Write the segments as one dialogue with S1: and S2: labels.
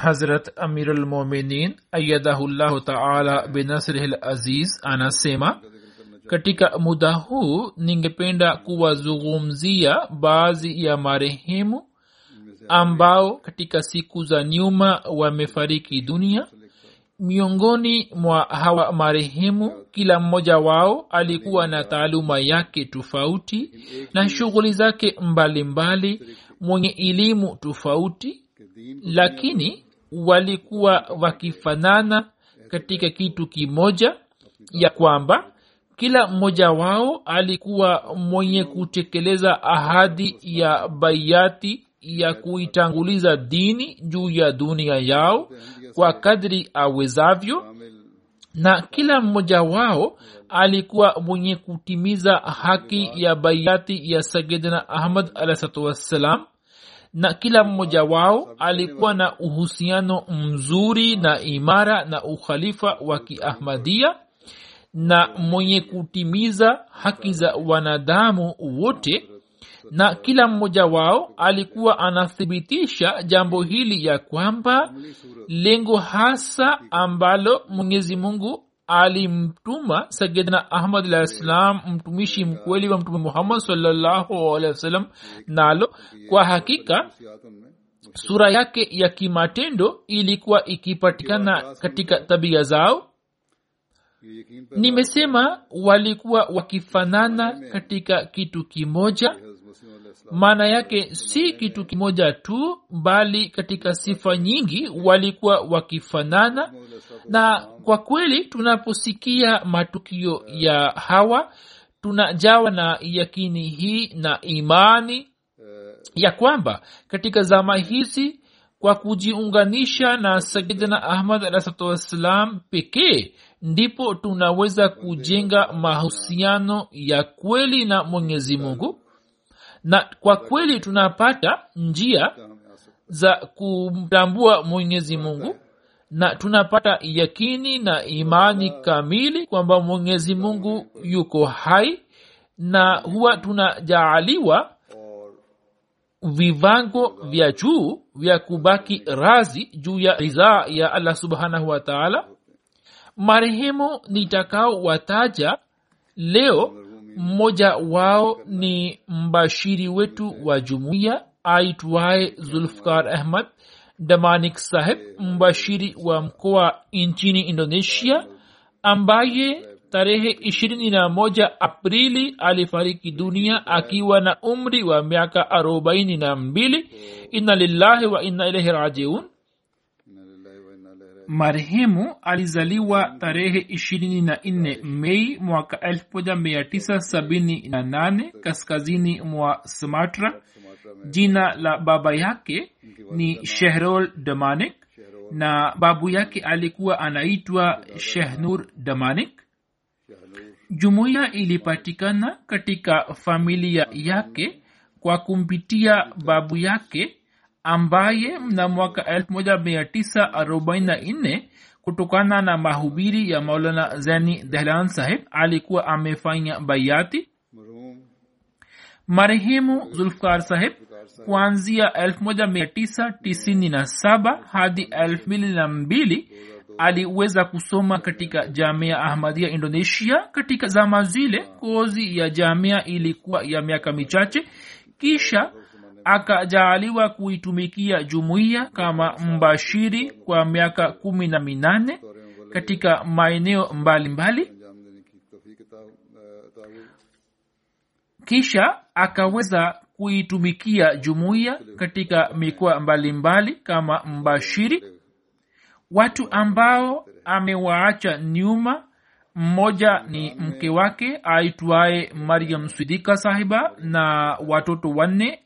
S1: Hazrat amirulmuminin ayadahullahu taala binasrihi laziz anasema katika muda huu ningependa kuwazungumzia baadhi ya marehemu ambao katika siku za nyuma wamefariki dunia. Miongoni mwa hawa marehemu kila mmoja wao alikuwa na taaluma yake tofauti na shughuli zake mbalimbali mwenye elimu tofauti lakini walikuwa wakifanana katika kitu kimoja ya kwamba kila mmoja wao alikuwa mwenye kutekeleza ahadi ya baiati ya kuitanguliza dini juu ya dunia yao kwa kadri awezavyo na kila mmoja wao alikuwa mwenye kutimiza haki ya baiati ya sayidina ahmad alahsatu wassalam na kila mmoja wao alikuwa na uhusiano mzuri na imara na ukhalifa wa kiahmadia na mwenye kutimiza haki za wanadamu wote na kila mmoja wao alikuwa anathibitisha jambo hili ya kwamba lengo hasa ambalo mwenyezi mungu alimtuma sayidna ahmad alah salam mtumishi mkweli wa mtume muhammad sawasalam nalo kwa hakika sura yake ya kimatendo ilikuwa ikipatikana katika tabia zao. Nimesema walikuwa wakifanana katika kitu kimoja maana yake si kitu kimoja tu bali katika sifa nyingi walikuwa wakifanana. Na kwa kweli tunaposikia matukio ya hawa tunajawa na yakini hii na imani ya kwamba katika zama hizi kwa kujiunganisha na sayidina ahmad alahsatu wassalam pekee ndipo tunaweza kujenga mahusiano ya kweli na mwenyezi mungu na kwa kweli tunapata njia za kumtambua mwenyezi mungu na tunapata yakini na imani kamili kwamba mwenyezi mungu yuko hai na huwa tunajaaliwa vivango vya juu vya kubaki razi juu ya ridhaa ya allah subhanahu wa taala. Marehemu nitakao wataja leo mmoja wao ni mbashiri wetu wa jumuiya aitwaye zulfkar ahmad damanik saheb mbashiri wa mkoa nchini indonesia ambaye tarehe ishirini na moja aprili alifariki dunia akiwa na umri wa miaka arobaini na mbili. Inna lillahi wa inna ilaihi rajiun marehemu alizaliwa tarehe ishirini na nne mei mwaka elfu moja mia tisa sabini na nane kaskazini mwa sumatra. Jina la baba yake ni shehrol damanik na babu yake alikuwa anaitwa shehnur damanik. Jumuiya ilipatikana katika familia yake kwa kumpitia babu yake ambaye mna mwaka 1944 kutokana na mahubiri ya maulana zeni dehlan saheb alikuwa amefanya
S2: baiati
S1: marehemu zulfkar saheb kuanzia 1997 hadi 22 aliweza kusoma katika jamia ahmadia indonesia. Katika zama zile kozi ya jamia ilikuwa ya miaka michache kisha akajaaliwa kuitumikia jumuiya kama mbashiri kwa miaka kumi na minane katika maeneo mbalimbali. Kisha akaweza kuitumikia jumuiya katika mikoa mbalimbali kama mbashiri watu ambao amewaacha nyuma. Mmoja ni mke wake aitwaye mariam swidika sahiba na watoto wanne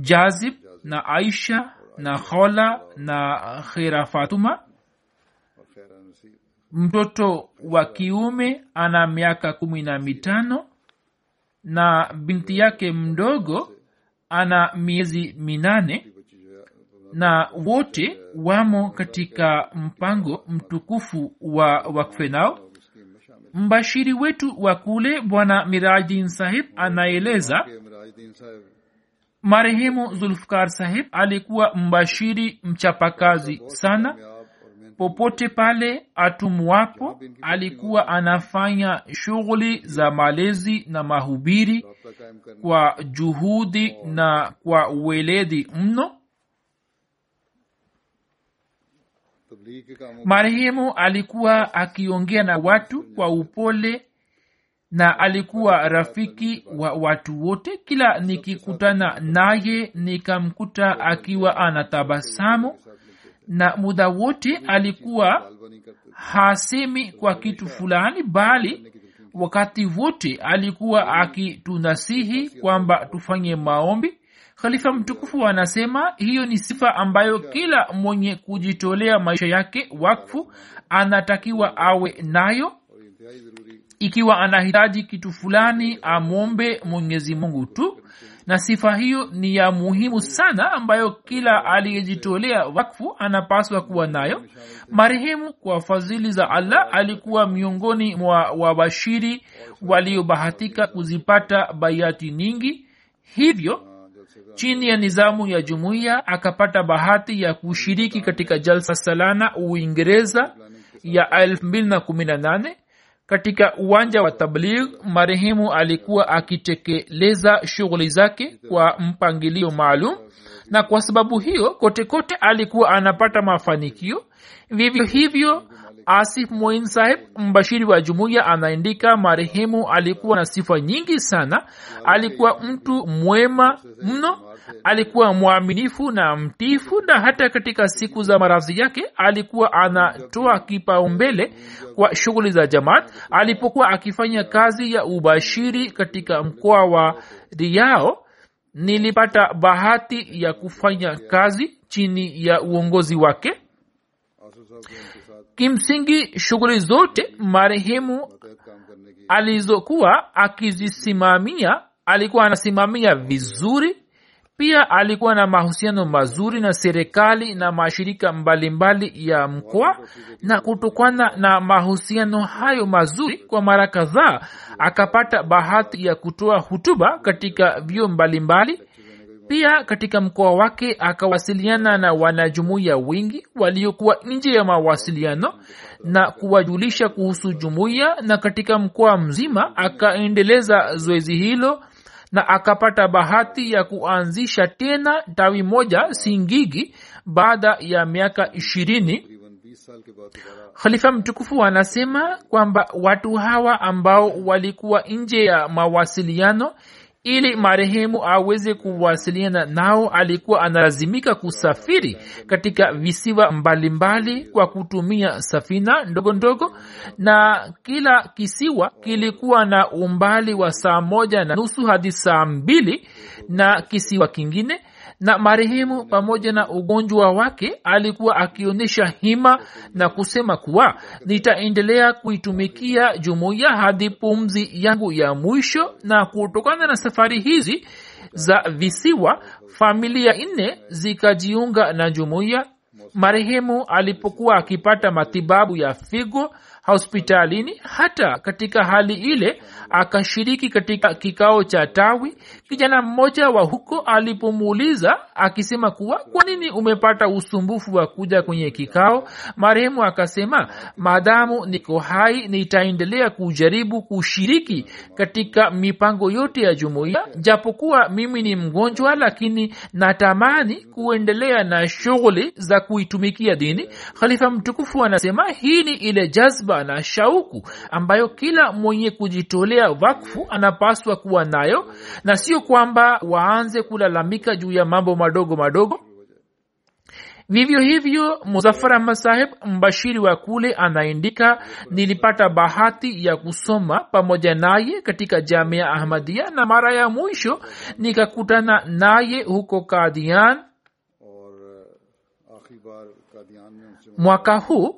S1: jazib na aisha na hola na khera fatuma mtoto wa kiume ana miaka kumi na mitano na binti yake mdogo ana miezi minane na wote wamo katika mpango mtukufu wa
S2: wakfenao
S1: mbashiri wetu wa kule bwana mirajin sahib anaeleza marehemu zulfkar sahib alikuwa mbashiri mchapakazi sana. Popote pale atumwapo alikuwa anafanya shughuli za malezi na mahubiri kwa juhudi na kwa weledi mno. Marehemu alikuwa akiongea na watu kwa upole na alikuwa rafiki wa watu wote. Kila nikikutana naye nikamkuta akiwa anatabasamu. Na muda wote alikuwa hasemi kwa kitu fulani bali wakati wote alikuwa akitunasihi kwamba tufanye maombi. Khalifa mtukufu anasema hiyo ni sifa ambayo kila mwenye kujitolea maisha yake wakfu anatakiwa awe nayo ikiwa anahitaji kitu fulani amwombe mwenyezi mungu tu. Na sifa hiyo ni ya muhimu sana ambayo kila aliyejitolea wakfu anapaswa kuwa nayo. Marehemu kwa fadhili za allah alikuwa miongoni mwa wabashiri waliobahatika kuzipata baiati nyingi. Hivyo chini ya nizamu ya jumuiya akapata bahati ya kushiriki katika jalsa salana uingereza ya 218 katika uwanja wa tabligh marehemu alikuwa akitekeleza shughuli zake kwa mpangilio maalum na kwa sababu hiyo kote kote alikuwa anapata mafanikio. Vivyo hivyo asif moin saheb mbashiri wa jumuiya anaandika marehemu alikuwa na sifa nyingi sana. Alikuwa mtu mwema mno. Alikuwa mwaminifu na mtifu na hata katika siku za maradhi yake alikuwa anatoa kipaumbele kwa shughuli za jamaat. Alipokuwa akifanya kazi ya ubashiri katika mkoa wa riao nilipata bahati ya kufanya kazi chini ya uongozi wake kimsingi shughuli zote marehemu alizokuwa akizisimamia alikuwa anasimamia vizuri. Pia alikuwa na mahusiano mazuri na serikali na mashirika mbalimbali mbali ya mkoa na kutokana na mahusiano hayo mazuri kwa mara kadhaa akapata bahati ya kutoa hutuba katika vyo mbalimbali. mbali pia katika mkoa wake akawasiliana na wanajumuiya wengi waliokuwa nje ya mawasiliano na kuwajulisha kuhusu jumuiya na katika mkoa mzima akaendeleza zoezi hilo na akapata bahati ya kuanzisha tena tawi moja singigi baada ya miaka ishirini. Khalifa mtukufu anasema kwamba watu hawa ambao walikuwa nje ya mawasiliano ili marehemu aweze kuwasiliana nao alikuwa analazimika kusafiri katika visiwa mbalimbali kwa kutumia safina ndogo ndogo na kila kisiwa kilikuwa na umbali wa saa moja na nusu hadi saa mbili na kisiwa kingine na marehemu pamoja na ugonjwa wake alikuwa akionyesha hima na kusema kuwa nitaendelea kuitumikia jumuiya hadi pumzi yangu ya mwisho na kutokana na safari hizi za visiwa familia nne zikajiunga na jumuiya. Marehemu alipokuwa akipata matibabu ya figo hospitalini hata katika hali ile akashiriki katika kikao cha tawi. Kijana mmoja wa huko alipomuuliza akisema kuwa kwa nini umepata usumbufu wa kuja kwenye kikao? Marehemu akasema maadamu niko hai nitaendelea kujaribu kushiriki katika mipango yote ya jumuiya. Japokuwa mimi ni mgonjwa lakini natamani kuendelea na shughuli za kuitumikia dini. Khalifa mtukufu anasema hii ni ile jazba na shauku ambayo kila mwenye kujitolea wakfu anapaswa kuwa nayo na sio kwamba waanze kulalamika juu ya mambo madogo madogo. Vivyo hivyo muzafar ahmad saheb mbashiri wa kule anaendika nilipata bahati ya kusoma pamoja naye katika jamia ahmadia na mara ya mwisho nikakutana naye huko kadian mwaka huu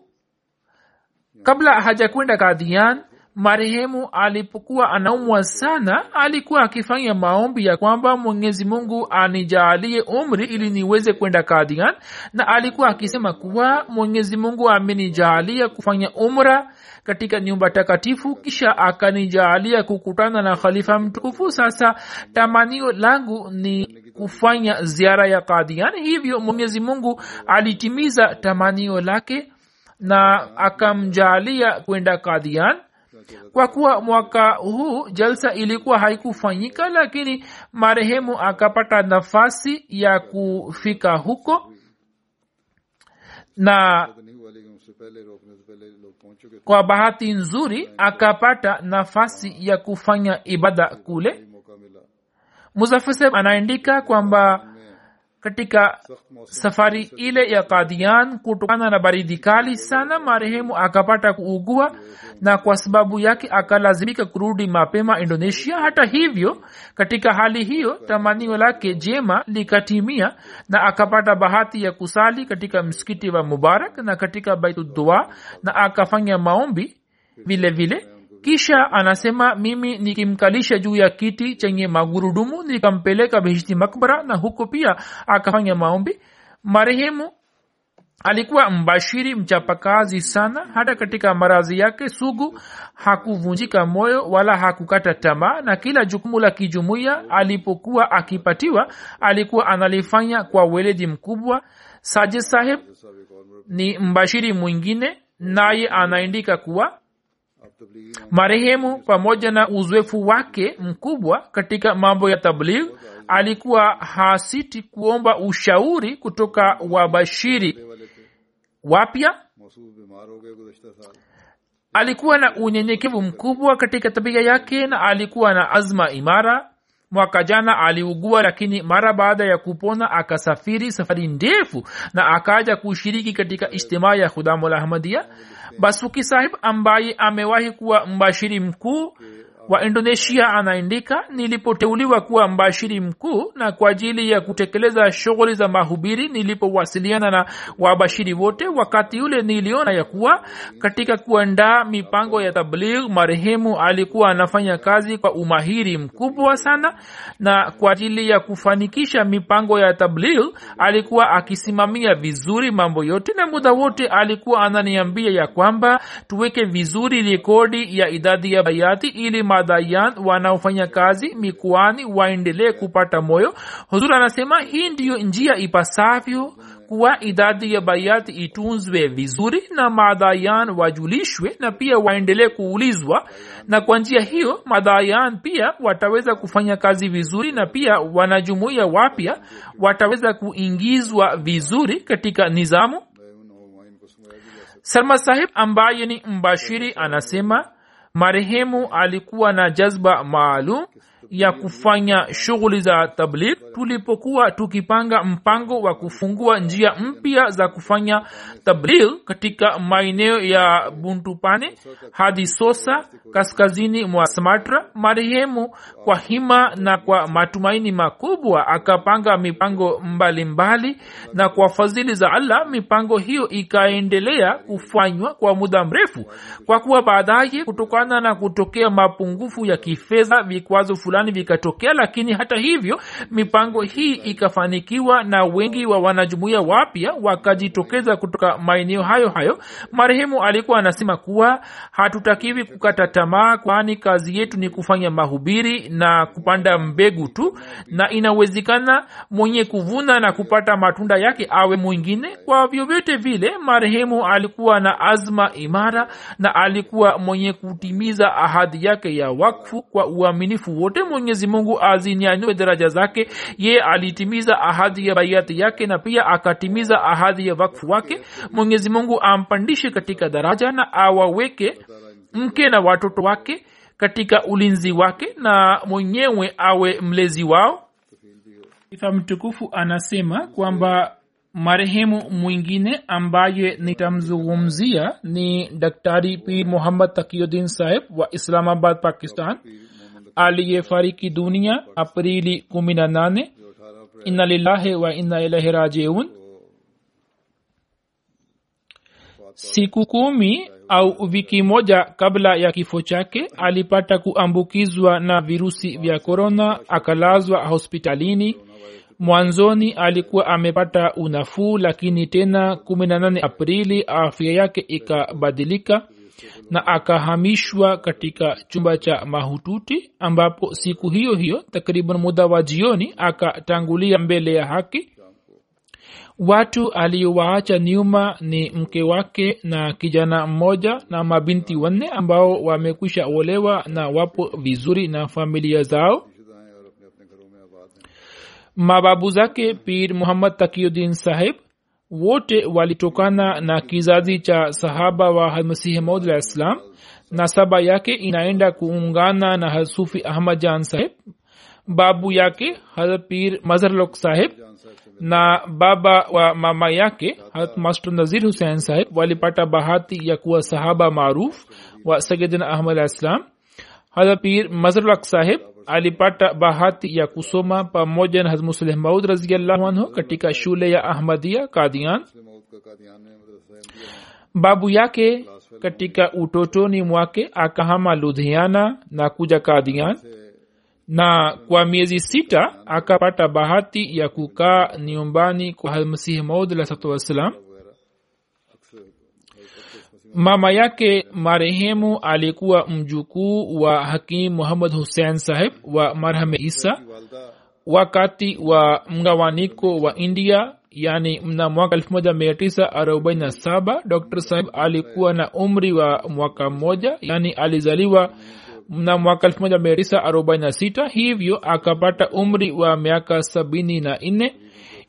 S1: kabla hajakwenda kadhian marehemu alipokuwa anaumwa sana alikuwa akifanya maombi ya kwamba mwenyezi mungu anijaalie umri ili niweze kwenda kadian na alikuwa akisema kuwa mwenyezi mungu amenijaalia kufanya umra katika nyumba takatifu kisha akanijaalia kukutana na khalifa mtukufu. Sasa tamanio langu ni kufanya ziara ya kadian hivyo mwenyezi mungu alitimiza tamanio lake na akamjalia kwenda kadian kwa kuwa mwaka huu jalsa ilikuwa haikufanyika lakini marehemu akapata nafasi ya kufika huko. Na kwa bahati nzuri akapata nafasi ya kufanya ibada kule. Muzafisem anaandika kwamba katika safari ile ya kadian kutokana na baridi kali sana marehemu akapata kuugua na kwa sababu yake akalazimika kurudi mapema indonesia. Hata hivyo katika hali hiyo tamanio lake jema likatimia na akapata bahati ya kusali katika msikiti wa mubarak na katika baitudua na akafanya maombi vilevile vile kisha anasema mimi nikimkalisha juu ya kiti chenye magurudumu nikampeleka behishti makbara na huko pia akafanya maombi. Marehemu alikuwa mbashiri mchapakazi sana. Hata katika marazi yake sugu hakuvunjika moyo wala hakukata tamaa na kila jukumu la kijumuiya alipokuwa akipatiwa alikuwa analifanya kwa weledi mkubwa. Saje saheb ni mbashiri mwingine naye anaendika kuwa marehemu pamoja na uzoefu wake mkubwa katika mambo ya tablig alikuwa hasiti kuomba ushauri kutoka wabashiri wapya? Alikuwa na unyenyekevu mkubwa katika tabia yake na alikuwa na azma imara. Mwaka jana aliugua lakini mara baada ya kupona akasafiri safari ndefu na akaja kushiriki katika ijtimaa ya khudamulahmadia basuki sahib ambaye amewahi kuwa mbashiri mkuu wa indonesia anaandika nilipoteuliwa kuwa mbashiri mkuu na kwa ajili ya kutekeleza shughuli za mahubiri nilipowasiliana na wabashiri wote wakati ule niliona ya kuwa katika kuandaa mipango ya tabligh marehemu alikuwa anafanya kazi kwa umahiri mkubwa sana na kwa ajili ya kufanikisha mipango ya tabligh alikuwa akisimamia vizuri mambo yote na muda wote alikuwa ananiambia ya kwamba tuweke vizuri rekodi ya idadi ya bayati ili wadayan wanaofanya kazi mikoani waendelee kupata moyo. Huzuri anasema hii ndiyo njia ipasavyo kuwa idadi ya bayati itunzwe vizuri na madhayan wajulishwe na pia waendelee kuulizwa. Na kwa njia hiyo madayan pia wataweza kufanya kazi vizuri na pia wanajumuiya wapya wataweza kuingizwa vizuri katika nizamu. Sarma sahib ambaye ni mbashiri anasema marehemu alikuwa na jazba maalum ya kufanya shughuli za tabligh tulipokuwa tukipanga mpango wa kufungua njia mpya za kufanya tabligh katika maeneo ya buntupane hadi sosa kaskazini mwa smatra marehemu kwa hima na kwa matumaini makubwa akapanga mipango mbalimbali mbali, na kwa fadhili za allah mipango hiyo ikaendelea kufanywa kwa muda mrefu kwa kuwa baadaye kutokana na kutokea mapungufu ya kifedha vikwazo fulani vikatokea lakini hata hivyo mipango hii ikafanikiwa na wengi wa wanajumuia wapya wakajitokeza kutoka maeneo hayo hayo. Marehemu alikuwa anasema kuwa hatutakiwi kukata tamaa kwani kazi yetu ni kufanya mahubiri na kupanda mbegu tu na inawezekana mwenye kuvuna na kupata matunda yake awe mwingine. Kwa vyovyote vile marehemu alikuwa na azma imara na alikuwa mwenye kutimiza ahadi yake ya wakfu kwa uaminifu wote mwenyezi mungu azinyanyue daraja zake. Ye alitimiza ahadi ya baiati yake na pia akatimiza ahadi ya wakfu wake. Mwenyezi mungu ampandishe katika daraja na awaweke mke na watoto wake katika ulinzi wake na mwenyewe awe mlezi wao. Ifa mtukufu anasema kwamba marehemu mwingine ambaye nitamzungumzia ni daktari pir muhammad takiuddin saheb wa islamabad pakistan aliyefariki dunia aprili 18 inna lillahi wa inna ilahi rajiun. Siku kumi au wiki moja kabla ya kifo chake alipata kuambukizwa na virusi vya korona akalazwa hospitalini. Mwanzoni alikuwa amepata unafuu lakini tena 18 aprili afya yake ikabadilika na akahamishwa katika chumba cha mahututi ambapo siku hiyo hiyo takriban muda wa jioni akatangulia mbele ya haki. Watu aliowaacha nyuma ni mke wake na kijana mmoja na mabinti wanne ambao wamekwisha olewa na wapo vizuri na familia zao. Mababu zake pir muhammad takiuddin saheb wote walitokana na kizazi cha sahaba wa halmasihi maud alah islam nasaba yake inaenda kuungana na hasufi ahmad jan saheb babu yake hazrat pir mazharlok saheb na baba wa mama yake harat master nazir hussein saheb walipata bahati ya kuwa sahaba maaruf wa sayidina ahmad islam hazrat pir mazharlok saheb alipata bahati ya kusoma pamoja na hazmusleh maud raziallahu anhu katika shule ya ahmadia kadian babu yake katika utotoni mwake akahama ludhiana na kuja kadian na kwa miezi sita akapata bahati ya kukaa nyumbani kwa halmasihi maud alahsatu wassalam mama yake marehemu alikuwa mjukuu wa hakim muhammad hussein saheb wa marhame isa. Wakati wa mgawaniko wa india yani mna mwaka 1947 dr. Saheb alikuwa na umri wa mwaka mmoja yani alizaliwa mna mwaka 1946 hivyo akapata umri wa miaka sabini na nne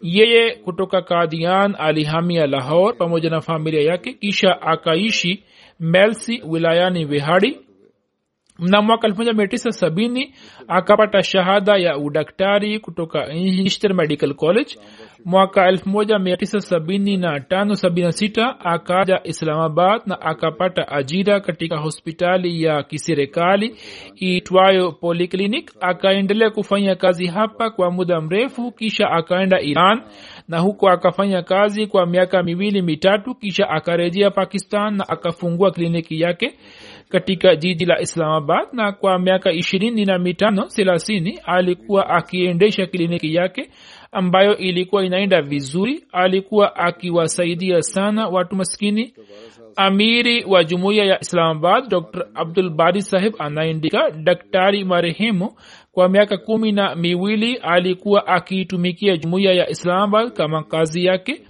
S1: yeye kutoka kadian alihamia lahor pamoja na familia yake kisha akaishi melsi wilayani vihari mna mwaka 1970 akapata shahada ya udaktari kutoka ishter medical college mwaka 1975 akaja islamabad na akapata ajira katika hospitali ya kiserikali itwayo polyclinic. Akaendelea kufanya kazi hapa kwa muda mrefu kisha akaenda iran na huko akafanya kazi kwa miaka miwili mitatu kisha akarejea pakistan na akafungua kliniki yake katika jiji la islamabad. Na kwa miaka ishirini na mitano thelathini alikuwa akiendesha kliniki yake ambayo ilikuwa inaenda vizuri alikuwa akiwasaidia sana watu maskini. Amiri wa jumuiya ya islamabad dr. Abdul bari sahib anaendika daktari marehemu kwa miaka kumi na miwili alikuwa akiitumikia jumuiya ya islamabad kama kazi yake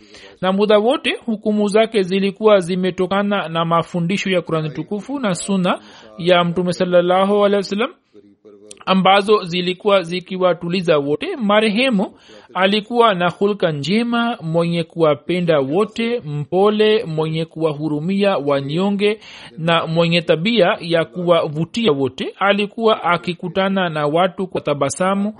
S1: na muda wote hukumu zake zilikuwa zimetokana na mafundisho ya kurani tukufu na suna ya mtume salallahu alehi wasallam ambazo zilikuwa zikiwatuliza wote marehemu alikuwa na hulka njema mwenye kuwapenda wote mpole mwenye kuwahurumia wanyonge na mwenye tabia ya kuwavutia wote. Alikuwa akikutana na watu kwa tabasamu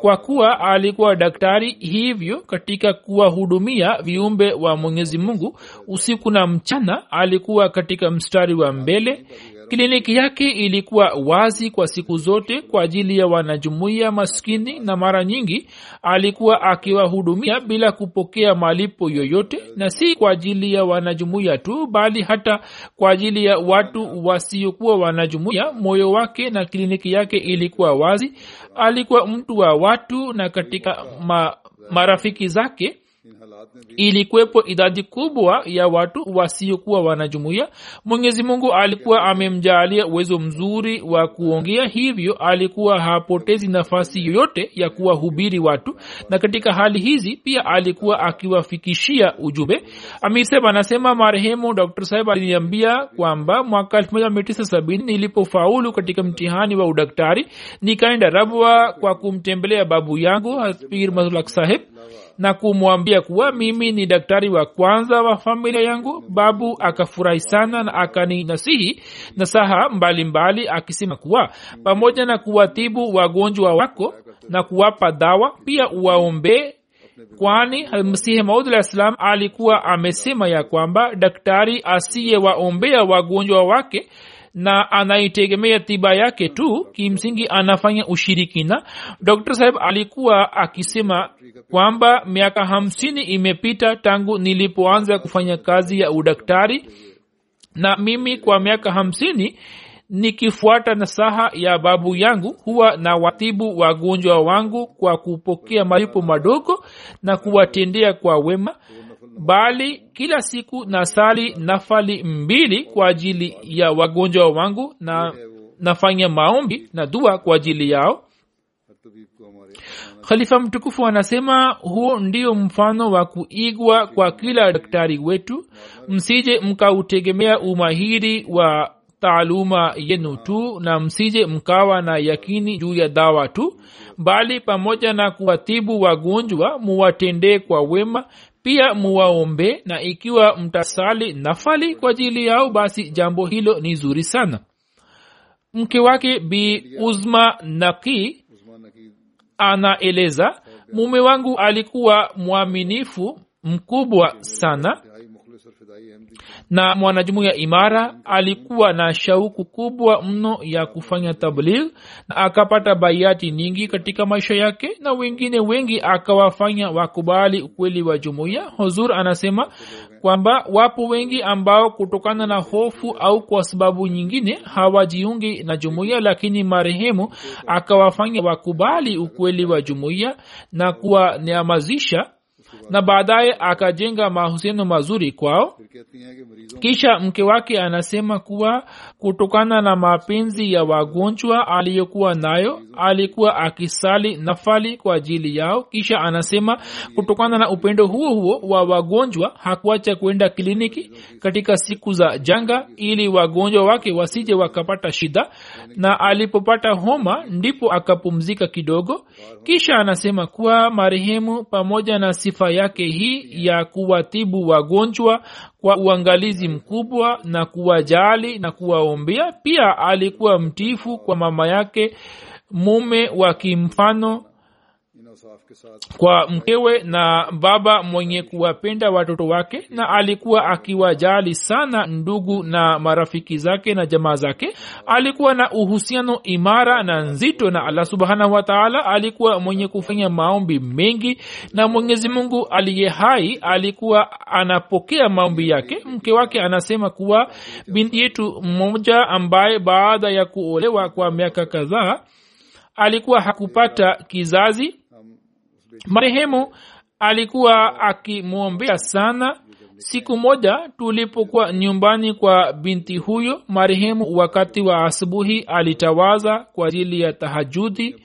S1: kwa kuwa alikuwa daktari hivyo katika kuwahudumia viumbe wa mwenyezi mungu usiku na mchana alikuwa katika mstari wa mbele kliniki yake ilikuwa wazi kwa siku zote kwa ajili ya wanajumuiya maskini na mara nyingi alikuwa akiwahudumia bila kupokea malipo yoyote na si kwa ajili ya wanajumuiya tu bali hata kwa ajili ya watu wasiokuwa wanajumuiya. Moyo wake na kliniki yake ilikuwa wazi. Alikuwa mtu wa watu na katika ma, marafiki zake ilikuwepo idadi kubwa ya watu wasiokuwa wanajumuia. Mwenyezi mungu alikuwa amemjaalia uwezo mzuri wa kuongea hivyo alikuwa hapotezi nafasi yoyote ya kuwahubiri watu. Na katika hali hizi pia alikuwa akiwafikishia ujumbe. Amir saheb anasema marehemu dr saheb aliniambia kwamba mwaka 1970 nilipofaulu katika mtihani wa udaktari nikaenda rabwa kwa kumtembelea babu yangu pir mazulak saheb na kumwambia kuwa mimi ni daktari wa kwanza wa familia yangu babu akafurahi sana na akaninasihi nasaha mbalimbali akisema kuwa pamoja na kuwatibu wagonjwa wako na kuwapa dawa pia uwaombee kwani msihi maud alah salam alikuwa amesema ya kwamba daktari asiyewaombea wagonjwa wake na anaitegemea tiba yake tu kimsingi anafanya ushirikina. Dr saheb alikuwa akisema kwamba miaka hamsini imepita tangu nilipoanza kufanya kazi ya udaktari na mimi kwa miaka hamsini nikifuata nasaha ya babu yangu huwa na watibu wagonjwa wangu kwa kupokea malipo madogo na kuwatendea kwa wema bali kila siku nasali nafali mbili kwa ajili ya wagonjwa wangu na nafanya maombi na dua kwa ajili yao. Khalifa mtukufu anasema huo ndio mfano wa kuigwa kwa kila daktari wetu. Msije mkautegemea umahiri wa taaluma yenu tu na msije mkawa na yakini juu ya dawa tu bali pamoja na kuwatibu wagonjwa muwatendee kwa wema pia muwaombe na ikiwa mtasali nafali kwa ajili yao basi jambo hilo ni zuri sana. Mke wake bi uzma naki anaeleza mume wangu alikuwa mwaminifu mkubwa sana na mwanajumuya imara alikuwa na shauku kubwa mno ya kufanya tabligh na akapata baiati nyingi katika maisha yake na wengine wengi akawafanya wakubali ukweli wa jumuiya. Huzur anasema kwamba wapo wengi ambao kutokana na hofu au kwa sababu nyingine hawajiungi na jumuiya lakini marehemu akawafanya wakubali ukweli wa jumuiya na kuwaneamazisha na baadaye akajenga mahusiano mazuri kwao. Kisha mke wake anasema kuwa kutokana na mapenzi ya wagonjwa aliyokuwa nayo alikuwa akisali nafali kwa ajili yao. Kisha anasema kutokana na upendo huo huo wa wagonjwa hakuacha kwenda kliniki katika siku za janga ili wagonjwa wake wasije wakapata shida. Na alipopata homa ndipo akapumzika kidogo. Kisha anasema kuwa marehemu pamoja na sifa sifa yake hii ya kuwatibu wagonjwa kwa uangalizi mkubwa na kuwajali na kuwaombea. Pia alikuwa mtifu kwa mama yake mume wa kimfano kwa mkewe na baba mwenye kuwapenda watoto wake na alikuwa akiwajali sana ndugu na marafiki zake na jamaa zake. Alikuwa na uhusiano imara na nzito na allah subhanahu wataala alikuwa mwenye kufanya maombi mengi na mwenyezi mungu aliye hai alikuwa anapokea maombi yake. Mke wake anasema kuwa binti yetu mmoja ambaye baada ya kuolewa kwa miaka kadhaa alikuwa hakupata kizazi marehemu alikuwa akimwombea sana. Siku moja tulipokuwa nyumbani kwa binti huyo marehemu wakati wa asubuhi alitawaza kwa ajili ya tahajudi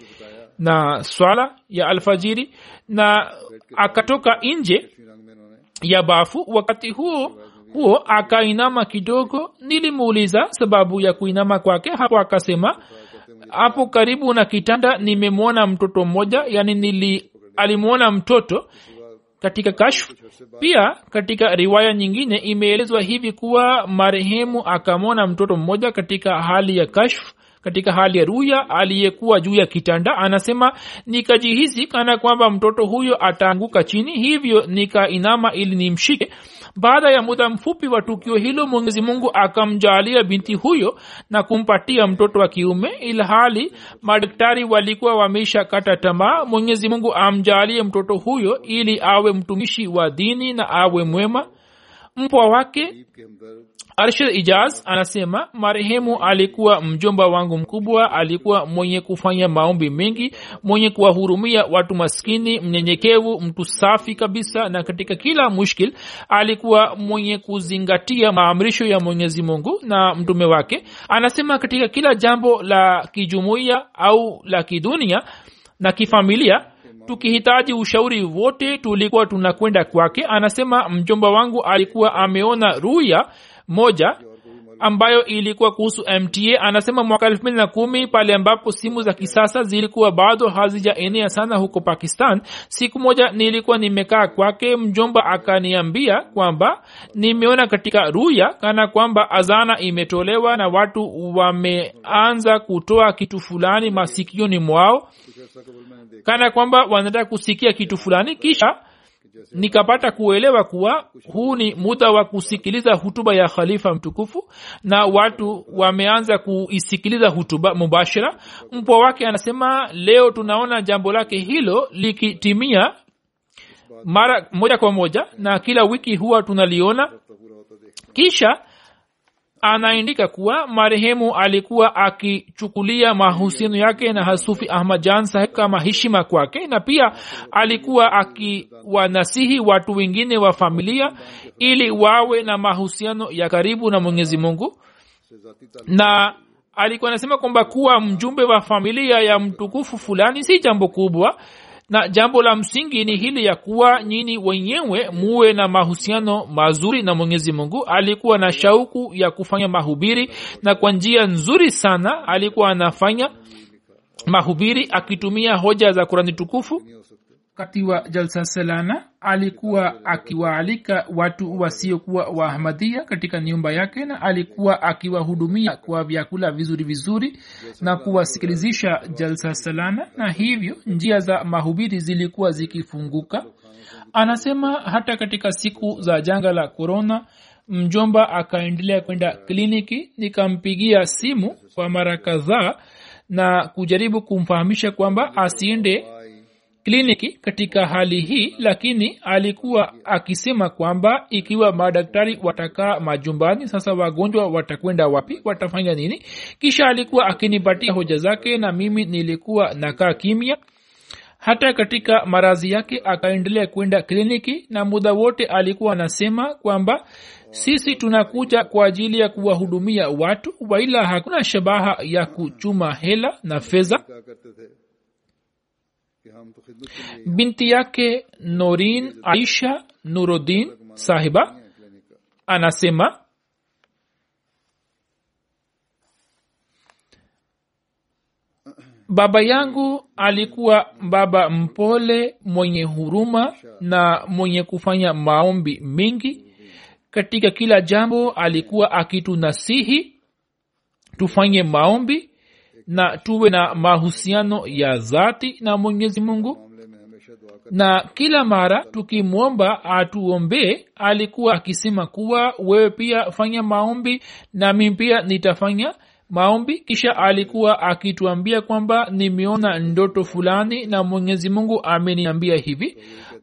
S1: na swala ya alfajiri na akatoka nje ya bafu. Wakati huo huo akainama kidogo. Nilimuuliza sababu ya kuinama kwake hapo akasema hapo karibu na kitanda nimemwona mtoto mmoja yani nili alimwona mtoto katika kashf. Pia katika riwaya nyingine imeelezwa hivi kuwa marehemu akamwona mtoto mmoja katika hali ya kashf katika hali ya ruya aliyekuwa juu ya kitanda. Anasema nikajihisi kana kwamba mtoto huyo ataanguka chini hivyo nikainama ili nimshike baada ya muda mfupi wa tukio hilo mwenyezi mungu akamjalia binti huyo na kumpatia mtoto wa kiume ilhali madaktari walikuwa wameshakata tamaa. Mwenyezi mungu amjalie mtoto huyo ili awe mtumishi wa dini na awe mwema. Mpwa wake arshid ijaz anasema marehemu alikuwa mjomba wangu mkubwa alikuwa mwenye kufanya maombi mengi mwenye kuwahurumia watu maskini mnyenyekevu mtu safi kabisa na katika kila mushkil alikuwa mwenye kuzingatia maamrisho ya mwenyezi mungu na mtume wake. Anasema katika kila jambo la kijumuiya au la kidunia na kifamilia tukihitaji ushauri wote tulikuwa tunakwenda kwake. Anasema mjomba wangu alikuwa ameona ruya moja ambayo ilikuwa kuhusu mta anasema mwaka elfu mbili na kumi pale ambapo simu za kisasa zilikuwa bado hazijaenea sana huko pakistan siku moja nilikuwa nimekaa kwake mjomba akaniambia kwamba nimeona katika ruya kana kwamba azana imetolewa na watu wameanza kutoa kitu fulani masikioni mwao kana kwamba wanataka kusikia kitu fulani kisha nikapata kuelewa kuwa huu ni muda wa kusikiliza hutuba ya khalifa mtukufu na watu wameanza kuisikiliza hutuba mubashara. Mpwa wake anasema leo tunaona jambo lake hilo likitimia mara moja kwa moja na kila wiki huwa tunaliona. Kisha anaandika kuwa marehemu alikuwa akichukulia mahusiano yake na hasufi ahmad jan saheb kama heshima kwake na pia alikuwa akiwanasihi watu wengine wa familia ili wawe na mahusiano ya karibu na mwenyezi mungu. Na alikuwa anasema kwamba kuwa mjumbe wa familia ya mtukufu fulani si jambo kubwa na jambo la msingi ni hili ya kuwa nyini wenyewe muwe na mahusiano mazuri na mwenyezi mungu. Alikuwa na shauku ya kufanya mahubiri na kwa njia nzuri sana alikuwa anafanya mahubiri akitumia hoja za kurani tukufu katika jalsa salana alikuwa akiwaalika watu wasiokuwa waahmadhia katika nyumba yake na alikuwa akiwahudumia kwa vyakula vizuri vizuri na kuwasikilizisha jalsa salana na hivyo njia za mahubiri zilikuwa zikifunguka. Anasema hata katika siku za janga la korona mjomba akaendelea kwenda kliniki nikampigia simu kwa mara kadhaa na kujaribu kumfahamisha kwamba asiende kliniki katika hali hii lakini alikuwa akisema kwamba ikiwa madaktari watakaa majumbani sasa wagonjwa watakwenda wapi watafanya nini? Kisha alikuwa akinipatia hoja zake na mimi nilikuwa nakaa kimya. Hata katika marazi yake akaendelea kwenda kliniki na muda wote alikuwa anasema kwamba sisi tunakuja kwa ajili ya kuwahudumia watu waila hakuna shabaha ya kuchuma hela na fedha binti yake norin aisha nuruddin sahiba anasema baba yangu alikuwa baba mpole mwenye huruma na mwenye kufanya maombi mengi katika kila jambo alikuwa akitunasihi tufanye maombi na tuwe na mahusiano ya dhati na mwenyezi mungu. Na kila mara tukimwomba atuombee alikuwa akisema kuwa wewe pia fanya maombi nami pia nitafanya maombi. Kisha alikuwa akituambia kwamba nimeona ndoto fulani na mwenyezi mungu ameniambia hivi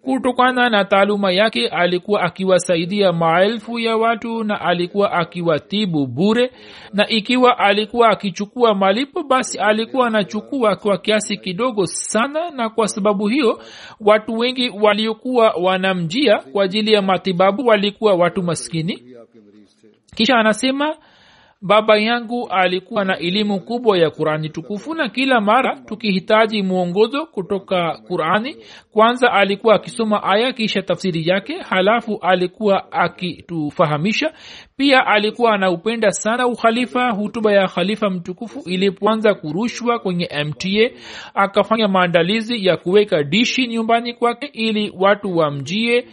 S1: kutokana na taaluma yake alikuwa akiwasaidia maelfu ya watu na alikuwa akiwatibu bure. Na ikiwa alikuwa akichukua malipo basi alikuwa anachukua kwa kiasi kidogo sana. Na kwa sababu hiyo watu wengi waliokuwa wanamjia kwa ajili ya matibabu walikuwa watu maskini. Kisha anasema baba yangu alikuwa na elimu kubwa ya qurani tukufu na kila mara tukihitaji mwongozo kutoka qurani kwanza alikuwa akisoma aya kisha tafsiri yake halafu alikuwa akitufahamisha. Pia alikuwa anaupenda sana ukhalifa hutuba ya khalifa mtukufu ilipoanza kurushwa kwenye mta akafanya maandalizi ya kuweka dishi nyumbani kwake ili watu wamjie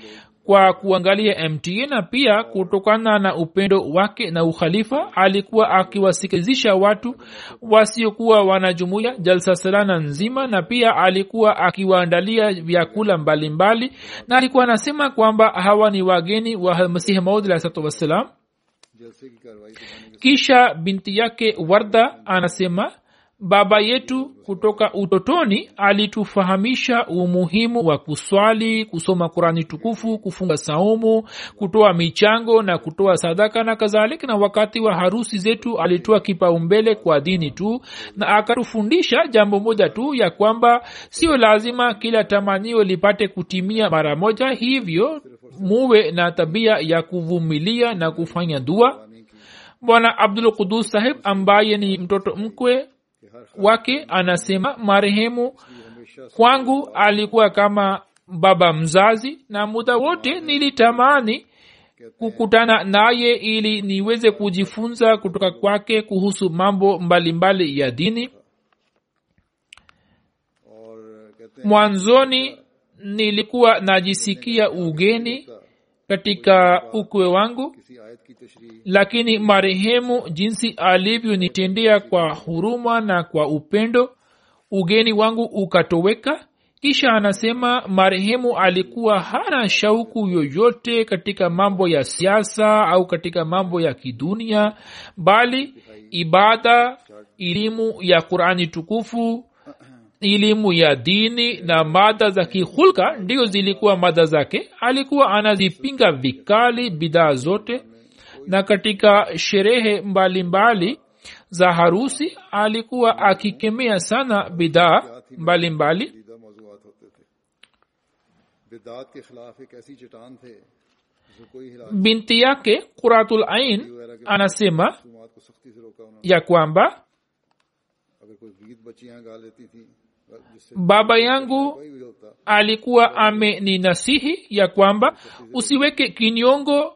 S1: kwa kuangalia mta na pia kutokana na upendo wake na ukhalifa alikuwa akiwasikilizisha watu wasiokuwa wanajumuia jalsa salana nzima na pia alikuwa akiwaandalia vyakula mbalimbali na alikuwa anasema kwamba hawa ni wageni wa masihi maud alahi wassalam. Kisha binti yake warda anasema baba yetu kutoka utotoni alitufahamisha umuhimu wa kuswali kusoma kurani tukufu kufunga saumu kutoa michango na kutoa sadaka na kadhalika. Na wakati wa harusi zetu alitoa kipaumbele kwa dini tu na akatufundisha jambo moja tu ya kwamba sio lazima kila tamanio lipate kutimia mara moja. Hivyo muwe na tabia ya kuvumilia na kufanya dua. Bwana abdul qudus sahib ambaye ni mtoto mkwe wake anasema marehemu kwangu alikuwa kama baba mzazi na muda wote nilitamani kukutana naye ili niweze kujifunza kutoka kwake kuhusu mambo mbalimbali mbali ya dini. Mwanzoni nilikuwa najisikia ugeni katika ukwe wangu lakini marehemu jinsi alivyonitendea kwa huruma na kwa upendo ugeni wangu ukatoweka. Kisha anasema marehemu alikuwa hana shauku yoyote katika mambo ya siasa au katika mambo ya kidunia bali ibada elimu ya qurani tukufu elimu ya dini na mada za kihulka ndio zilikuwa mada zake. Alikuwa anazipinga vikali bidhaa zote. Na katika sherehe mbalimbali mbali, za harusi alikuwa akikemea sana bidhaa mbalimbali. Binti yake kuratul ain anasema ya kwamba baba yangu
S2: alikuwa ame
S1: ni nasihi ya kwamba usiweke kinyongo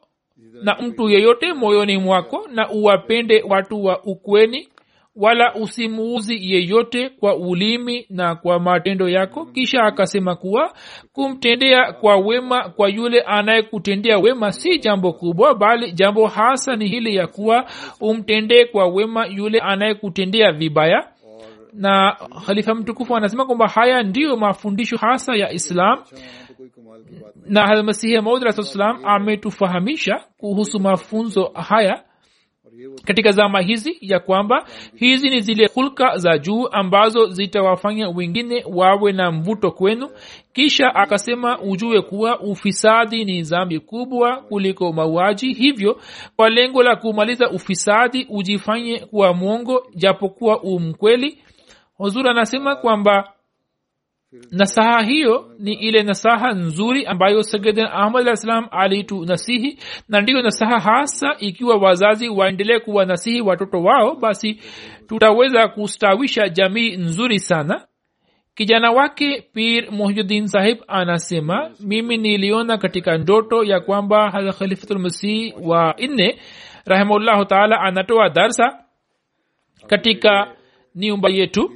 S1: na mtu yeyote moyoni mwako na uwapende watu wa ukweni wala usimuuzi yeyote kwa ulimi na kwa matendo yako. Kisha akasema kuwa kumtendea kwa wema kwa yule anayekutendea wema si jambo kubwa bali jambo hasa ni hili ya kuwa umtendee kwa wema yule anayekutendea vibaya na khalifa mtukufu anasema kwamba haya ndiyo mafundisho hasa ya islam. Na halmasihi maudsalam ametufahamisha kuhusu mafunzo haya katika zama hizi ya kwamba hizi ni zile hulka za juu ambazo zitawafanya wengine wawe na mvuto kwenu. Kisha akasema ujue kuwa ufisadi ni zambi kubwa kuliko mauaji. Hivyo kwa lengo la kumaliza ufisadi ujifanye kuwa mwongo japokuwa umkweli huzur anasema kwamba nasaha hiyo ni ile nasaha nzuri ambayo sagidin ahmad alah salam alitunasihi na ndiyo nasaha hasa ikiwa wazazi waendelee kuwa nasihi watoto wao basi tutaweza kustawisha jamii nzuri sana. Kijana wake pir muhyiddin sahib anasema mimi niliona katika ndoto ya kwamba khalifatulmasih wa nne rahimahullahu taala anatoa darsa katika nyumba yetu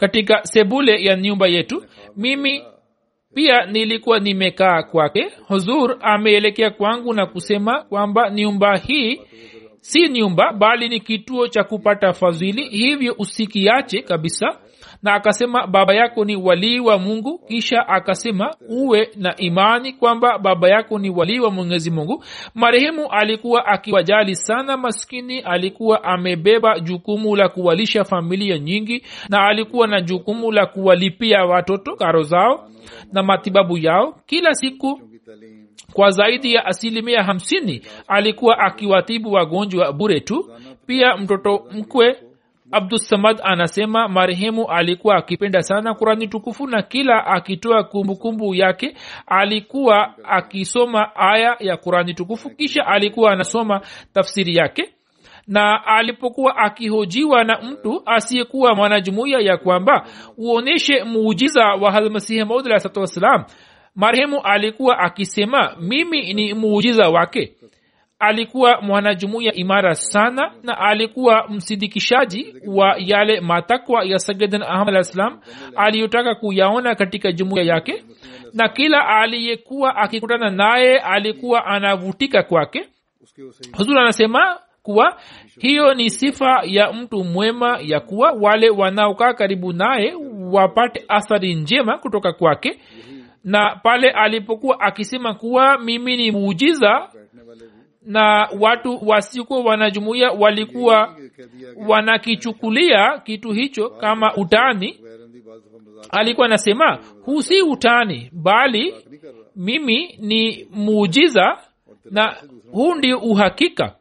S1: katika sebule ya nyumba yetu. Mimi pia nilikuwa nimekaa kwake. Huzur ameelekea kwangu na kusema kwamba nyumba hii si nyumba bali ni kituo cha kupata fadhili. Hivyo usikiache kabisa na akasema baba yako ni walii wa mungu. Kisha akasema uwe na imani kwamba baba yako ni walii wa mwenyezi mungu. Marehemu alikuwa akiwajali sana maskini alikuwa amebeba jukumu la kuwalisha familia nyingi na alikuwa na jukumu la kuwalipia watoto karo zao na matibabu yao. Kila siku kwa zaidi ya asilimia hamsini alikuwa akiwatibu wagonjwa bure tu. Pia mtoto mkwe abdusamad anasema marehemu alikuwa akipenda sana kurani tukufu na kila akitoa kumbukumbu yake alikuwa akisoma aya ya kurani tukufu kisha alikuwa anasoma tafsiri yake. Na alipokuwa akihojiwa na mtu asiyekuwa mwanajumuiya ya kwamba uonyeshe muujiza wa halmasihi maud alah wassalam marehemu alikuwa akisema mimi ni muujiza wake alikuwa mwanajumuiya imara sana na alikuwa msidikishaji wa yale matakwa ya sagedan ahmad alah salam aliyotaka kuyaona katika jumuiya yake. Na kila aliyekuwa akikutana naye alikuwa anavutika kwake. Huzur anasema kuwa hiyo ni sifa ya mtu mwema ya kuwa wale wanaokaa karibu naye wapate athari njema kutoka kwake. Na pale alipokuwa akisema kuwa mimi ni muujiza na watu wasikuwa wanajumuia walikuwa wanakichukulia kitu hicho kama utani. Alikuwa anasema huu si utani bali mimi ni muujiza na huu ndio uhakika.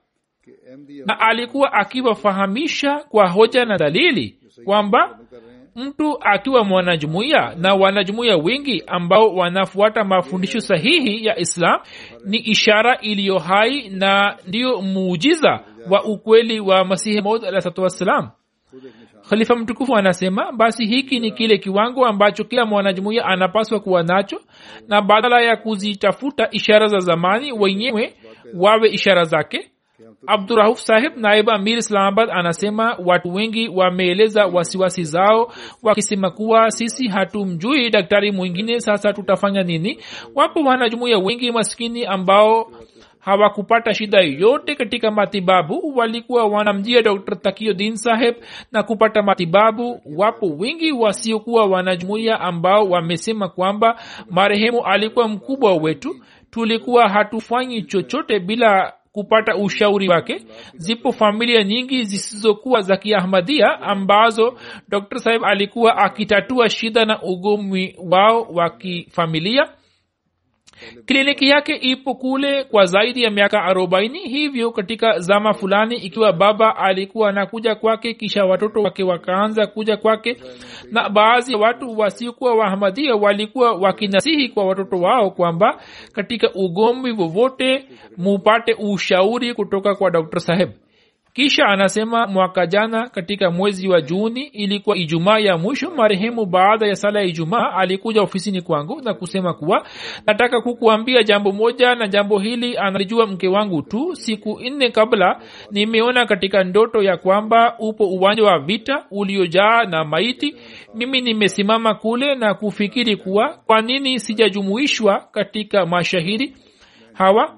S1: Na alikuwa akiwafahamisha kwa hoja na dalili kwamba mtu akiwa mwanajumuiya na wanajumuiya wengi ambao wanafuata mafundisho sahihi ya islam ni ishara iliyo hai na ndiyo muujiza wa ukweli wa masihi maud alahsatu wassalam. Khalifa mtukufu anasema basi hiki ni kile kiwango ambacho kila mwanajumuiya anapaswa kuwa nacho na badala ya kuzitafuta ishara za zamani wenyewe wawe ishara zake abdurahuf sahib naibu amir islamabad anasema watu wengi wameeleza wasiwasi zao wakisema kuwa sisi hatumjui daktari mwingine sasa tutafanya nini? Wapo wanajumuia wengi maskini ambao hawakupata shida yoyote katika matibabu. Walikuwa wanamjia dr takiodin saheb na kupata matibabu. Wapo wengi wasiokuwa wanajumuia ambao wamesema kwamba marehemu alikuwa mkubwa wetu. Tulikuwa hatufanyi chochote bila kupata ushauri wake. Zipo familia nyingi zisizokuwa za kiahmadia ambazo dr saheb alikuwa akitatua shida na ugomwi wao wa kifamilia kliniki yake ipo kule kwa zaidi ya miaka arobaini. Hivyo katika zama fulani ikiwa baba alikuwa anakuja kwake kisha watoto wake wakaanza kuja kwake na baadhi ya watu wasiokuwa wahamadia walikuwa wakinasihi kwa watoto wao kwamba katika ugomvi vovote mupate ushauri kutoka kwa dr saheb kisha anasema mwaka jana katika mwezi wa juni ilikuwa ijumaa ya mwisho marehemu baada ya sala ya ijumaa alikuja ofisini kwangu na kusema kuwa nataka kukuambia jambo moja na jambo hili analijua mke wangu tu. Siku nne kabla nimeona katika ndoto ya kwamba upo uwanja wa vita uliojaa na maiti. Mimi nimesimama kule na kufikiri kuwa kwa nini sijajumuishwa katika mashahidi hawa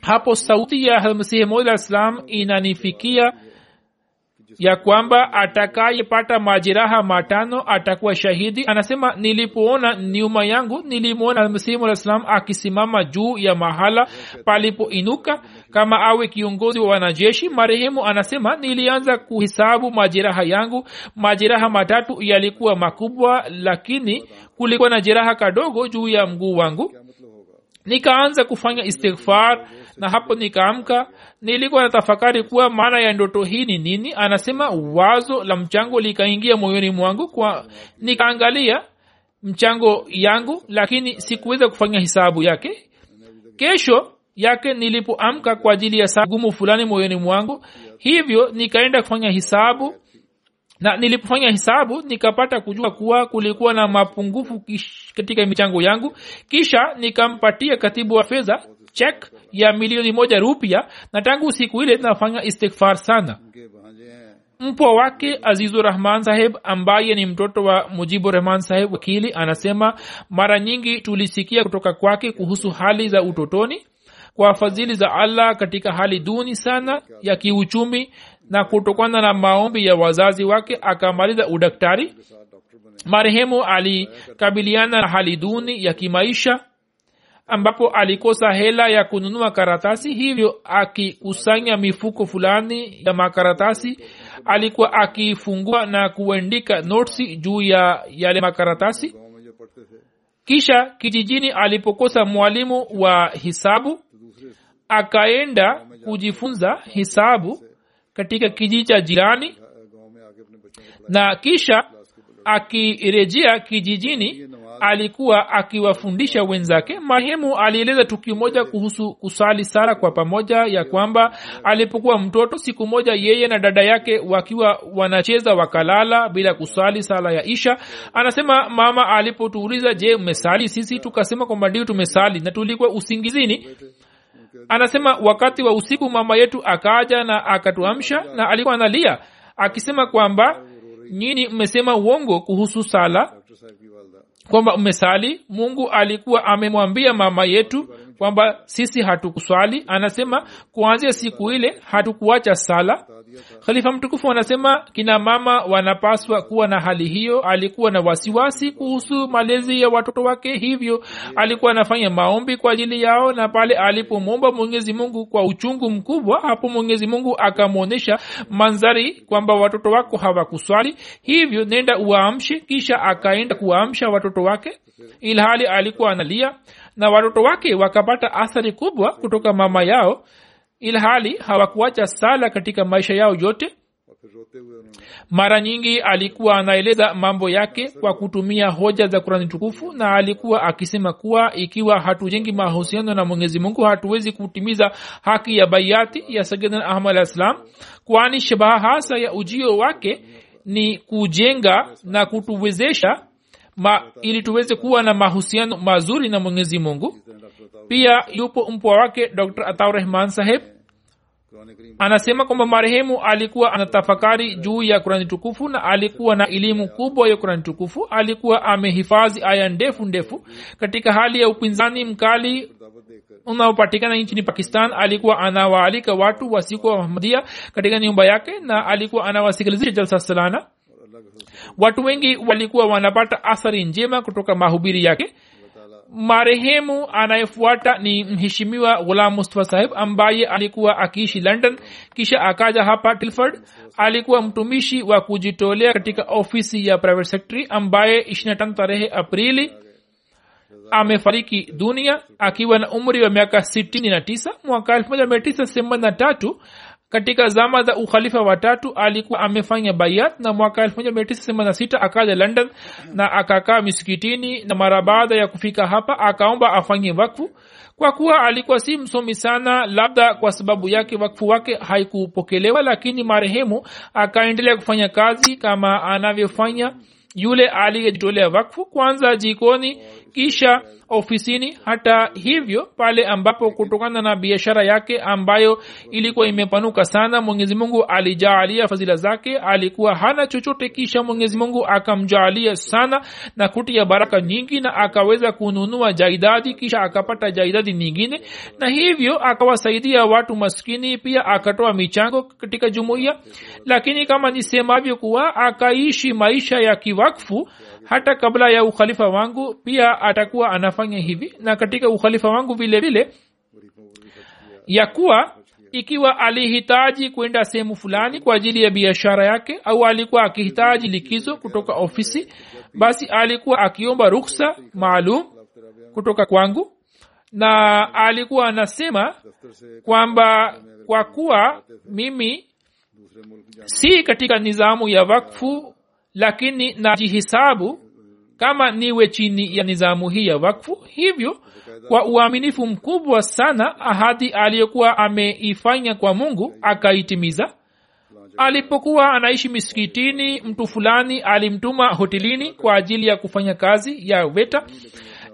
S1: hapo sauti ya halmasihi mola islam inanifikia ya kwamba atakayepata majeraha matano atakuwa shahidi. Anasema nilipoona nyuma yangu nilimwona almasihi mola salam akisimama juu ya mahala palipoinuka kama awe kiongozi wa wanajeshi. Marehemu anasema nilianza kuhesabu majeraha yangu. Majeraha matatu yalikuwa makubwa lakini kulikuwa na jeraha kadogo juu ya mguu wangu. Nikaanza kufanya istighfar na hapo nikaamka nilikuwa na tafakari kuwa maana ya ndoto hii ni nini. Anasema wazo la mchango likaingia moyoni mwangu kwa nikaangalia mchango yangu lakini sikuweza kufanya hisabu yake. Kesho yake nilipoamka kwa ajili ya gumu fulani moyoni mwangu hivyo nikaenda kufanya hisabu. Na nilipofanya hisabu nikapata kujua kuwa kulikuwa na mapungufu katika michango yangu. Kisha nikampatia katibu wa fedha chek ya milioni moja rupya na tangu siku ile nafanya istighfar sana. Mpwa wake azizu rahman saheb ambaye ni mtoto wa mujibu rahman saheb wakili anasema mara nyingi tulisikia kutoka kwake kuhusu hali za utotoni kwa fadhili za allah katika hali duni sana ya kiuchumi na kutokana na maombi ya wazazi wake akamaliza udaktari. Marehemu alikabiliana na hali duni ya kimaisha ambapo alikosa hela ya kununua karatasi hivyo akikusanya mifuko fulani ya makaratasi alikuwa akifungua na kuandika notsi juu ya yale makaratasi. Kisha kijijini alipokosa mwalimu wa hisabu akaenda kujifunza hisabu katika kijiji cha jirani na kisha akirejea kijijini alikuwa akiwafundisha wenzake. Marehemu alieleza tukio moja kuhusu kusali sala kwa pamoja ya kwamba alipokuwa mtoto siku moja yeye na dada yake wakiwa wanacheza wakalala bila kusali sala ya isha. Anasema mama alipotuuliza je mmesali sisi? Tukasema kwamba ndio tumesali na tulikuwa usingizini. Anasema wakati wa usiku mama yetu akaja na akatuamsha na alikuwa analia akisema kwamba nyini mmesema uongo kuhusu sala kwamba mmesali mungu alikuwa amemwambia mama yetu kwamba sisi hatukuswali. Anasema kuanzia siku ile hatukuacha sala. Khalifa mtukufu anasema kina mama wanapaswa kuwa na hali hiyo. Alikuwa na wasiwasi kuhusu malezi ya watoto wake hivyo alikuwa anafanya maombi kwa ajili yao na pale alipomwomba mwenyezi mungu kwa uchungu mkubwa hapo mwenyezi mungu akamwonyesha manzari kwamba watoto wako hawakuswali. Hivyo nenda uwaamshe kisha akaenda kuwaamsha watoto wake ilhali alikuwa analia na watoto wake wakapata athari kubwa kutoka mama yao ilhali hawakuacha sala katika maisha yao yote. Mara nyingi alikuwa anaeleza mambo yake kwa kutumia hoja za kurani tukufu na alikuwa akisema kuwa ikiwa hatujengi mahusiano na mwenyezi mungu hatuwezi kutimiza haki ya baiati ya sagidan ahmad alah ssalam kwani shabaha hasa ya ujio wake ni kujenga na kutuwezesha ma, ili tuweze kuwa na mahusiano mazuri na mwenyezi mungu. Pia yupo mpwa wake dr atau rehman saheb anasema kwamba marehemu alikuwa anatafakari juu ya kurani tukufu na alikuwa na elimu kubwa ya kurani tukufu. Alikuwa amehifadhi aya ndefu ndefu. Katika hali ya upinzani mkali unaopatikana nchini pakistan alikuwa anawaalika watu wasikuwa wahmadia katika nyumba yake na alikuwa anawasikilizisha jalsa salana watu wengi walikuwa wanapata athari njema kutoka mahubiri yake. Marehemu anayefuata ni mheshimiwa ghulam mustafa sahib ambaye alikuwa akiishi london kisha akaja hapa tilford. Alikuwa mtumishi wa kujitolea katika ofisi ya private secretary ambaye 25 tarehe aprili amefariki dunia akiwa na umri wa miaka 69 mwaka 1983 katika zama za ukhalifa watatu alikuwa amefanya bayat na mwaka 1986 akaja london na akakaa misikitini na mara baada ya kufika hapa akaomba afanye wakfu. Kwa kuwa alikuwa si msomi sana labda kwa sababu yake wakfu wake haikupokelewa lakini marehemu akaendelea kufanya kazi kama anavyofanya yule aliyejitolea wakfu kwanza jikoni kisha ofisini. Hata hivyo pale ambapo kutokana na biashara yake ambayo ilikuwa imepanuka sana mwenyezi mungu alijaalia fadhila zake. Alikuwa hana chochote kisha mwenyezi mungu akamjaalia sana na kutia baraka nyingi na akaweza kununua jaidadi kisha akapata jaidadi nyingine. Na hivyo akawasaidia watu maskini pia akatoa michango katika jumuiya. Lakini kama nisemavyo kuwa akaishi maisha ya wakfu hata kabla ya ukhalifa wangu pia atakuwa anafanya hivi. Na katika ukhalifa wangu vile vile ya kuwa ikiwa alihitaji kwenda sehemu fulani kwa ajili ya biashara yake au alikuwa akihitaji likizo kutoka ofisi basi alikuwa akiomba ruksa maalum kutoka kwangu. Na alikuwa anasema kwamba kwa kuwa mimi si katika nizamu ya wakfu lakini najihisabu kama niwe chini ya nizamu hii ya wakfu. Hivyo kwa uaminifu mkubwa sana ahadi aliyokuwa ameifanya kwa mungu akaitimiza. Alipokuwa anaishi misikitini mtu fulani alimtuma hotelini kwa ajili ya kufanya kazi ya weta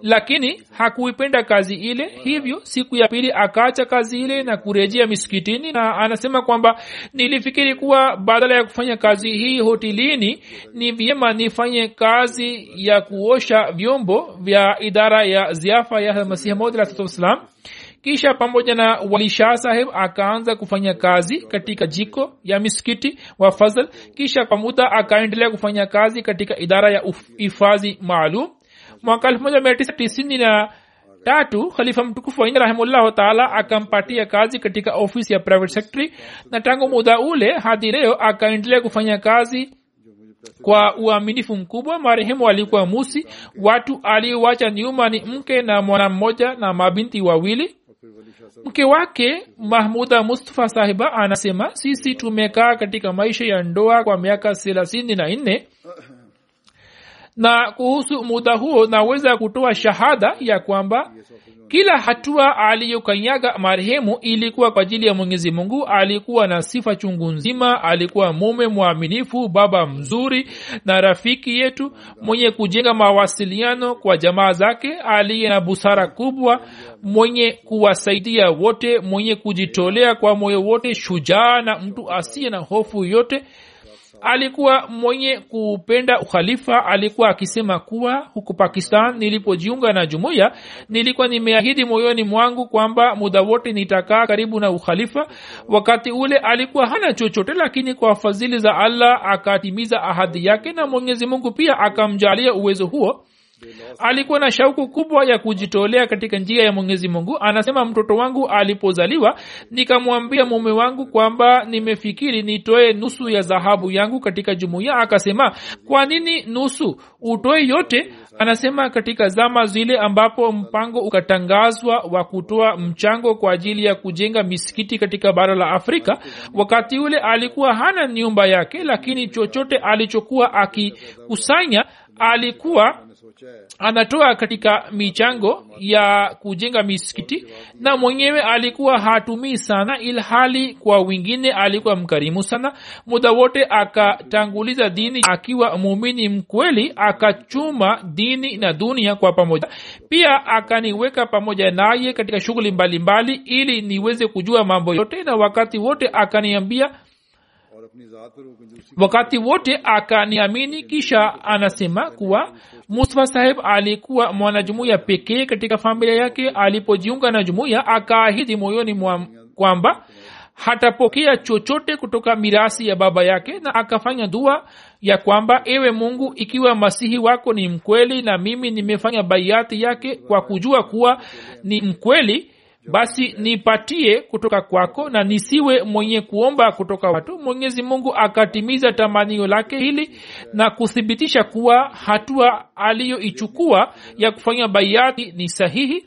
S1: lakini hakuipenda kazi ile. Hivyo siku ya pili akaacha kazi ile na kurejea misikitini na anasema kwamba nilifikiri kuwa badala ya kufanya kazi hii hotelini ni vyema nifanye kazi ya kuosha vyombo vya idara ya ziafa ya masihi maud kisha pamoja na walisha saheb akaanza kufanya kazi katika jiko ya misikiti wa fazl. Kisha kwa muda akaendelea kufanya kazi katika idara ya hifadhi maalum mwaka elfu moja mia tisa tisini na tatu khalifa mtukufu wa waini rahimullahu taala akampatia kazi katika ofisi ya private secretary. Na tangu muda ule hadi leo akaendelea kufanya kazi kwa uaminifu mkubwa. Marehemu alikuwa musi. Watu aliowacha nyuma ni mke na mwana mmoja na mabinti wawili. Mke wake mahmuda mustafa sahiba anasema sisi tumekaa katika maisha ya ndoa kwa miaka thelathini na nne na kuhusu muda huo naweza kutoa shahada ya kwamba kila hatua aliyokanyaga marehemu ilikuwa kwa ajili ya mwenyezi mungu. Alikuwa na sifa chungu nzima alikuwa mume mwaminifu baba mzuri na rafiki yetu mwenye kujenga mawasiliano kwa jamaa zake aliye na busara kubwa mwenye kuwasaidia wote mwenye kujitolea kwa moyo wote shujaa na mtu asiye na hofu yote alikuwa mwenye kupenda ukhalifa alikuwa akisema kuwa huku pakistan nilipojiunga na jumuiya nilikuwa nimeahidi moyoni mwangu kwamba muda wote nitakaa karibu na ukhalifa. Wakati ule alikuwa hana chochote lakini kwa fadhili za allah akatimiza ahadi yake na mwenyezi mungu pia akamjalia uwezo huo alikuwa na shauku kubwa ya kujitolea katika njia ya mwenyezi mungu. Anasema mtoto wangu alipozaliwa nikamwambia mume wangu kwamba nimefikiri nitoe nusu ya dhahabu yangu katika jumuiya. Akasema kwa nini nusu? Utoe yote? Anasema katika zama zile ambapo mpango ukatangazwa wa kutoa mchango kwa ajili ya kujenga misikiti katika bara la afrika wakati ule alikuwa hana nyumba yake lakini chochote alichokuwa akikusanya alikuwa anatoa katika michango ya kujenga misikiti na mwenyewe alikuwa hatumii sana ilhali kwa wingine alikuwa mkarimu sana. Muda wote akatanguliza dini akiwa muumini mkweli akachuma dini na dunia kwa pamoja. Pia akaniweka pamoja naye katika shughuli mbalimbali ili niweze kujua mambo yote na wakati wote akaniambia wakati wote akaniamini kisha anasema kuwa mustafa saheb alikuwa mwanajumuiya pekee katika familia yake. Alipojiunga na jumuiya akaahidi moyoni kwamba hatapokea chochote kutoka mirasi ya baba yake na akafanya dua ya kwamba ewe mungu ikiwa masihi wako ni mkweli na mimi nimefanya baiati yake kwa kujua kuwa ni mkweli basi nipatie kutoka kwako na nisiwe mwenye kuomba kutoka watu. Mwenyezi mungu akatimiza tamanio lake hili na kuthibitisha kuwa hatua aliyoichukua ya kufanya baiati ni sahihi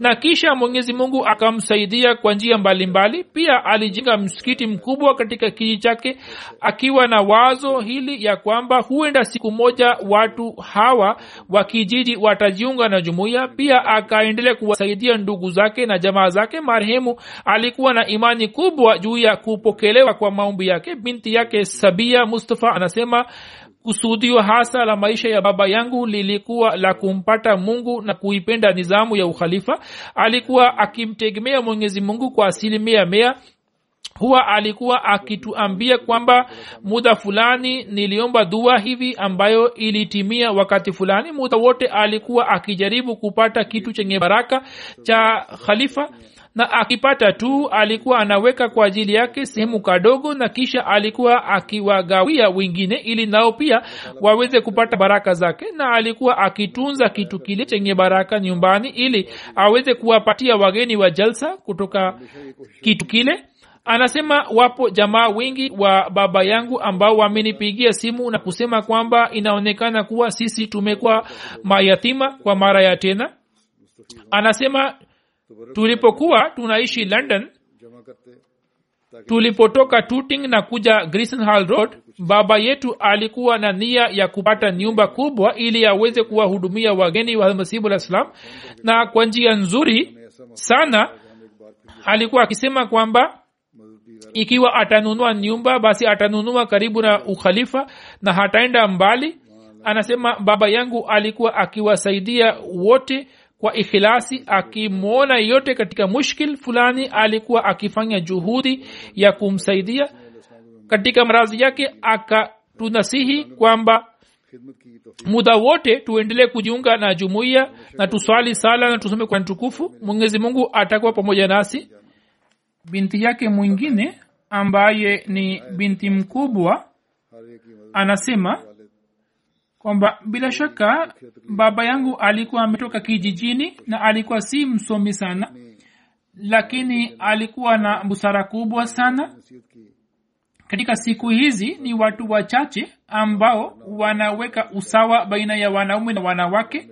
S1: na kisha mwenyezi mungu akamsaidia kwa njia mbalimbali. Pia alijenga msikiti mkubwa katika kiji chake akiwa na wazo hili ya kwamba huenda siku moja watu hawa wa kijiji watajiunga na jumuiya. Pia akaendelea kuwasaidia ndugu zake na jamaa zake. Marehemu alikuwa na imani kubwa juu ya kupokelewa kwa maombi yake. Binti yake sabia mustafa anasema kusudio hasa la maisha ya baba yangu lilikuwa la kumpata mungu na kuipenda nizamu ya ukhalifa. Alikuwa akimtegemea mwenyezi mungu kwa asilimia mea huwa alikuwa akituambia kwamba muda fulani niliomba dua hivi ambayo ilitimia wakati fulani. Muda wote alikuwa akijaribu kupata kitu chenye baraka cha khalifa na akipata tu alikuwa anaweka kwa ajili yake sehemu kadogo na kisha alikuwa akiwagawia wengine ili nao pia waweze kupata baraka zake na alikuwa akitunza kitu kile chenye baraka nyumbani ili aweze kuwapatia wageni wa jalsa kutoka kitu kile. Anasema wapo jamaa wengi wa baba yangu ambao wamenipigia simu na kusema kwamba inaonekana kuwa sisi tumekuwa mayatima kwa mara ya tena. Anasema tulipokuwa tunaishi london tulipotoka tuting na kuja grisenhall road baba yetu alikuwa na nia ya kupata nyumba kubwa ili aweze kuwahudumia wageni wa masibu alah salam na kwa njia nzuri sana alikuwa akisema kwamba ikiwa atanunua nyumba basi atanunua karibu na ukhalifa na hataenda mbali anasema baba yangu alikuwa akiwasaidia wote kwa ikhilasi akimwona yote katika mushkil fulani alikuwa akifanya juhudi ya kumsaidia. Katika marazi yake akatunasihi kwamba muda wote tuendelee kujiunga na jumuiya na tuswali sala na tusome kwa tukufu. Mwenyezi mungu atakuwa pamoja nasi. Binti yake mwingine ambaye ni binti mkubwa anasema kwamba bila shaka baba yangu alikuwa ametoka kijijini na alikuwa si msomi sana lakini alikuwa na busara kubwa sana. Katika siku hizi ni watu wachache ambao wanaweka usawa baina ya wanaume na wanawake.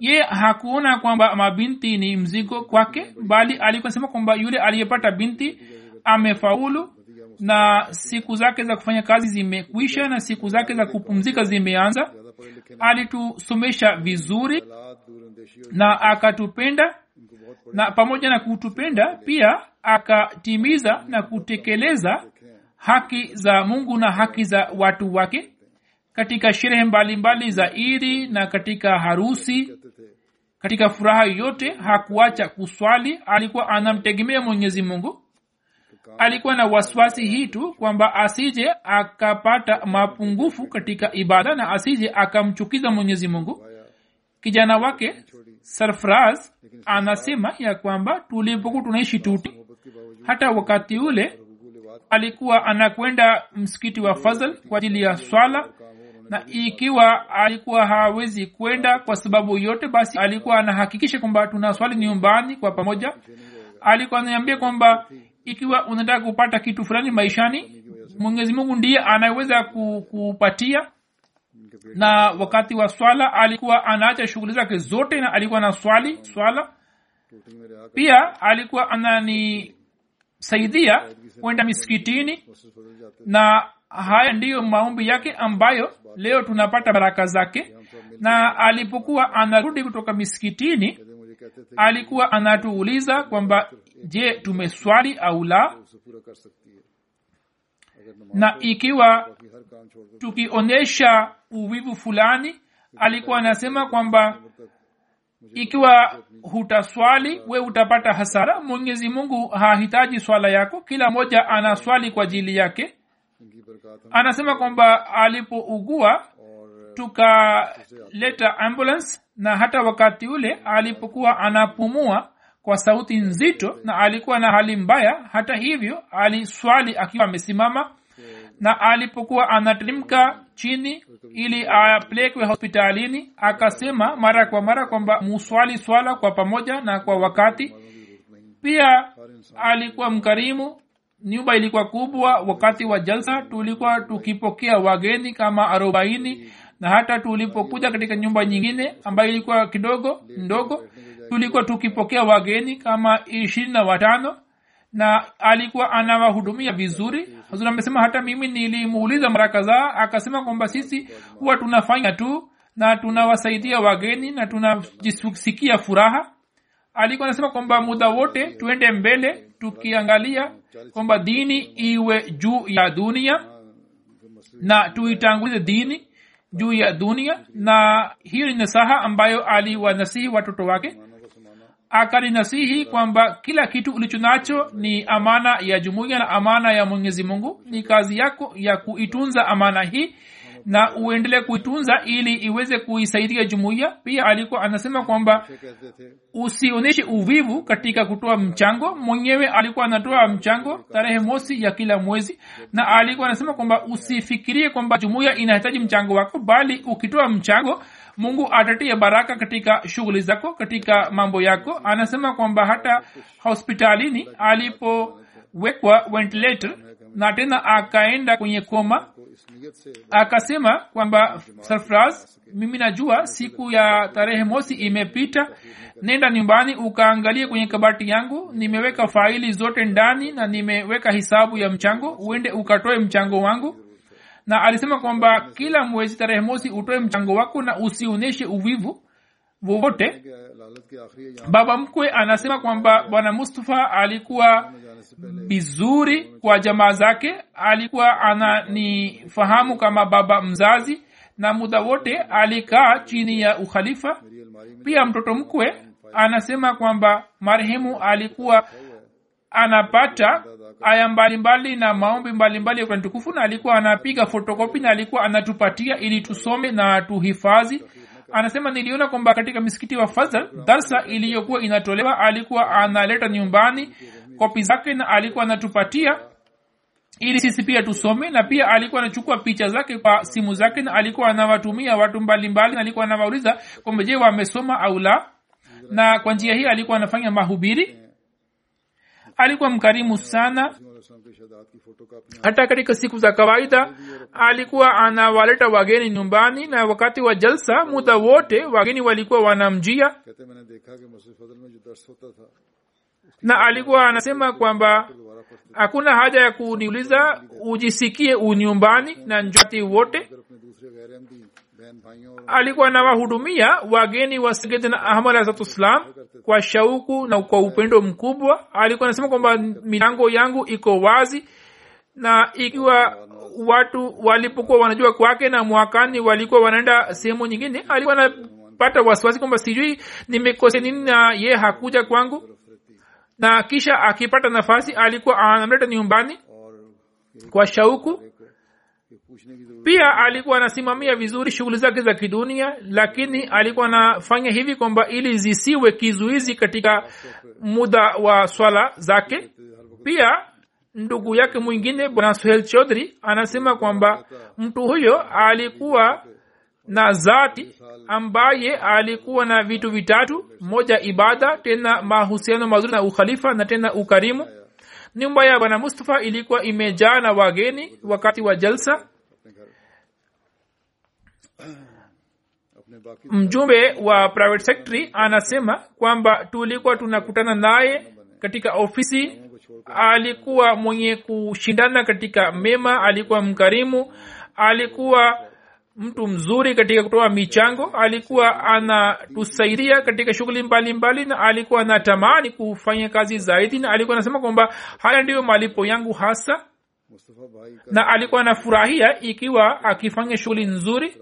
S1: Ye hakuona kwamba mabinti ni mzigo kwake bali alikuwa sema kwamba yule aliyepata binti amefaulu na siku zake za kufanya kazi zimekwisha na siku zake za kupumzika zimeanza. Alitusomesha vizuri na akatupenda na pamoja na kutupenda pia akatimiza na kutekeleza haki za mungu na haki za watu wake katika sherehe mbalimbali za idi na katika harusi. Katika furaha yote hakuacha kuswali alikuwa anamtegemea mwenyezi mungu alikuwa na wasiwasi hii tu kwamba asije akapata mapungufu katika ibada na asije akamchukiza mwenyezi mungu. Kijana wake sarfraz anasema ya kwamba tulipoku tunaishi tuti hata wakati ule alikuwa anakwenda msikiti wa fazl kwa ajili ya swala na ikiwa alikuwa hawezi kwenda kwa sababu yote basi alikuwa anahakikisha kwamba tuna swali nyumbani kwa pamoja. Alikuwa ananiambia kwamba ikiwa unataka kupata kitu fulani maishani mwenyezi mungu ndiye anaweza kupatia. Na wakati wa swala alikuwa anaacha shughuli zake zote na alikuwa na swali swala. Pia alikuwa ananisaidia kwenda misikitini. Na haya ndiyo maombi yake ambayo leo tunapata baraka zake. Na alipokuwa anarudi kutoka misikitini alikuwa anatuuliza kwamba je tumeswali au la? Na ikiwa tukionyesha uwivu fulani alikuwa anasema kwamba ikiwa hutaswali we utapata hasara. Mwenyezi mungu hahitaji swala yako kila mmoja anaswali kwa ajili yake. Anasema kwamba alipougua tukaleta ambulance na hata wakati ule alipokuwa anapumua kwa sauti nzito na alikuwa na hali mbaya. Hata hivyo aliswali akiwa amesimama na alipokuwa anateremka chini ili apelekwe hospitalini akasema mara kwa mara kwamba muswali swala kwa pamoja na kwa wakati. Pia alikuwa mkarimu. Nyumba ilikuwa kubwa. Wakati wa jalsa tulikuwa tukipokea wageni kama arobaini na hata tulipokuja katika nyumba nyingine ambayo ilikuwa kidogo ndogo tulikuwa tukipokea wageni kama ishirini na watano na alikuwa anawahudumia vizuri. Hazur amesema hata mimi nilimuuliza mara kadhaa akasema kwamba sisi huwa tunafanya tu na tunawasaidia wageni na tunajisikia furaha. Alikuwa anasema kwamba muda wote tuende mbele tukiangalia kwamba dini iwe juu ya dunia na tuitangulize dini juu ya dunia na hiyo ni nasaha ambayo aliwanasihi watoto wake akaninasihi kwamba kila kitu ulicho nacho ni amana ya jumuiya na amana ya mwenyezi mungu. Ni kazi yako ya kuitunza amana hii na uendelee kuitunza ili iweze kuisaidia jumuiya. Pia alikuwa anasema kwamba usionyeshe uvivu katika kutoa mchango. Mwenyewe alikuwa anatoa mchango tarehe mosi ya kila mwezi na alikuwa anasema kwamba usifikirie kwamba jumuiya inahitaji mchango wako bali ukitoa mchango mungu atatia baraka katika shughuli zako katika mambo yako. Anasema kwamba hata hospitalini alipowekwa ventilator na tena akaenda kwenye koma akasema kwamba sarfraz mimi najua siku ya tarehe mosi imepita. Nenda nyumbani ukaangalie kwenye kabati yangu. Nimeweka faili zote ndani na nimeweka hisabu ya mchango. Uende ukatoe mchango wangu na alisema kwamba kila mwezi tarehe mosi utoe mchango wako na usionyeshe uvivu
S2: vovote
S1: baba mkwe anasema kwamba bwana mustafa alikuwa vizuri kwa jamaa zake alikuwa ananifahamu kama baba mzazi na muda wote alikaa chini ya ukhalifa. Pia mtoto mkwe anasema kwamba marehemu alikuwa anapata aya mbalimbali na maombi mbalimbali ya tukufu na alikuwa anapiga fotokopi na alikuwa anatupatia ili tusome na tuhifadhi. Anasema niliona kwamba katika misikiti wa fazal darsa iliyokuwa inatolewa alikuwa analeta nyumbani kopi zake na alikuwa anatupatia ili sisi pia tusome na pia alikuwa anachukua picha zake kwa simu zake na alikuwa anawatumia watu mbalimbali alikuwa anawauliza kwamba je wamesoma au la? Na kwa njia hii alikuwa anafanya mahubiri alikuwa mkarimu sana. Hata katika siku za kawaida alikuwa anawaleta wageni nyumbani na wakati wa jalsa muda wote wageni walikuwa wanamjia. Na alikuwa anasema kwamba hakuna haja ya kuniuliza ujisikie unyumbani na njati wote alikuwa anawahudumia wageni wa sayyidina ahmad alahsatussalam kwa shauku na kwa upendo mkubwa. Alikuwa anasema kwamba milango yangu iko wazi na ikiwa watu walipokuwa wanajua kwake na mwakani walikuwa wanaenda sehemu nyingine alikuwa anapata wasiwasi kwamba sijui nimekose nini na ye hakuja kwangu. Na kisha akipata nafasi alikuwa anamleta nyumbani kwa shauku pia alikuwa anasimamia vizuri shughuli zake za kidunia lakini alikuwa anafanya hivi kwamba ili zisiwe kizuizi katika muda wa swala zake. Pia ndugu yake mwingine bwana suhel chodhri anasema kwamba mtu huyo alikuwa na zati ambaye alikuwa na vitu vitatu moja ibada tena mahusiano mazuri na ukhalifa na tena ukarimu. Nyumba ya bwana mustafa ilikuwa imejaa na wageni wakati wa jalsa mjumbe wa private secretary anasema kwamba tulikuwa tunakutana naye katika ofisi. Alikuwa mwenye kushindana katika mema alikuwa mkarimu alikuwa mtu mzuri katika kutoa michango alikuwa anatusaidia katika shughuli mbalimbali na alikuwa anatamani kufanya kazi zaidi na alikuwa anasema kwamba haya ndiyo malipo yangu hasa. Na alikuwa anafurahia ikiwa akifanya shughuli nzuri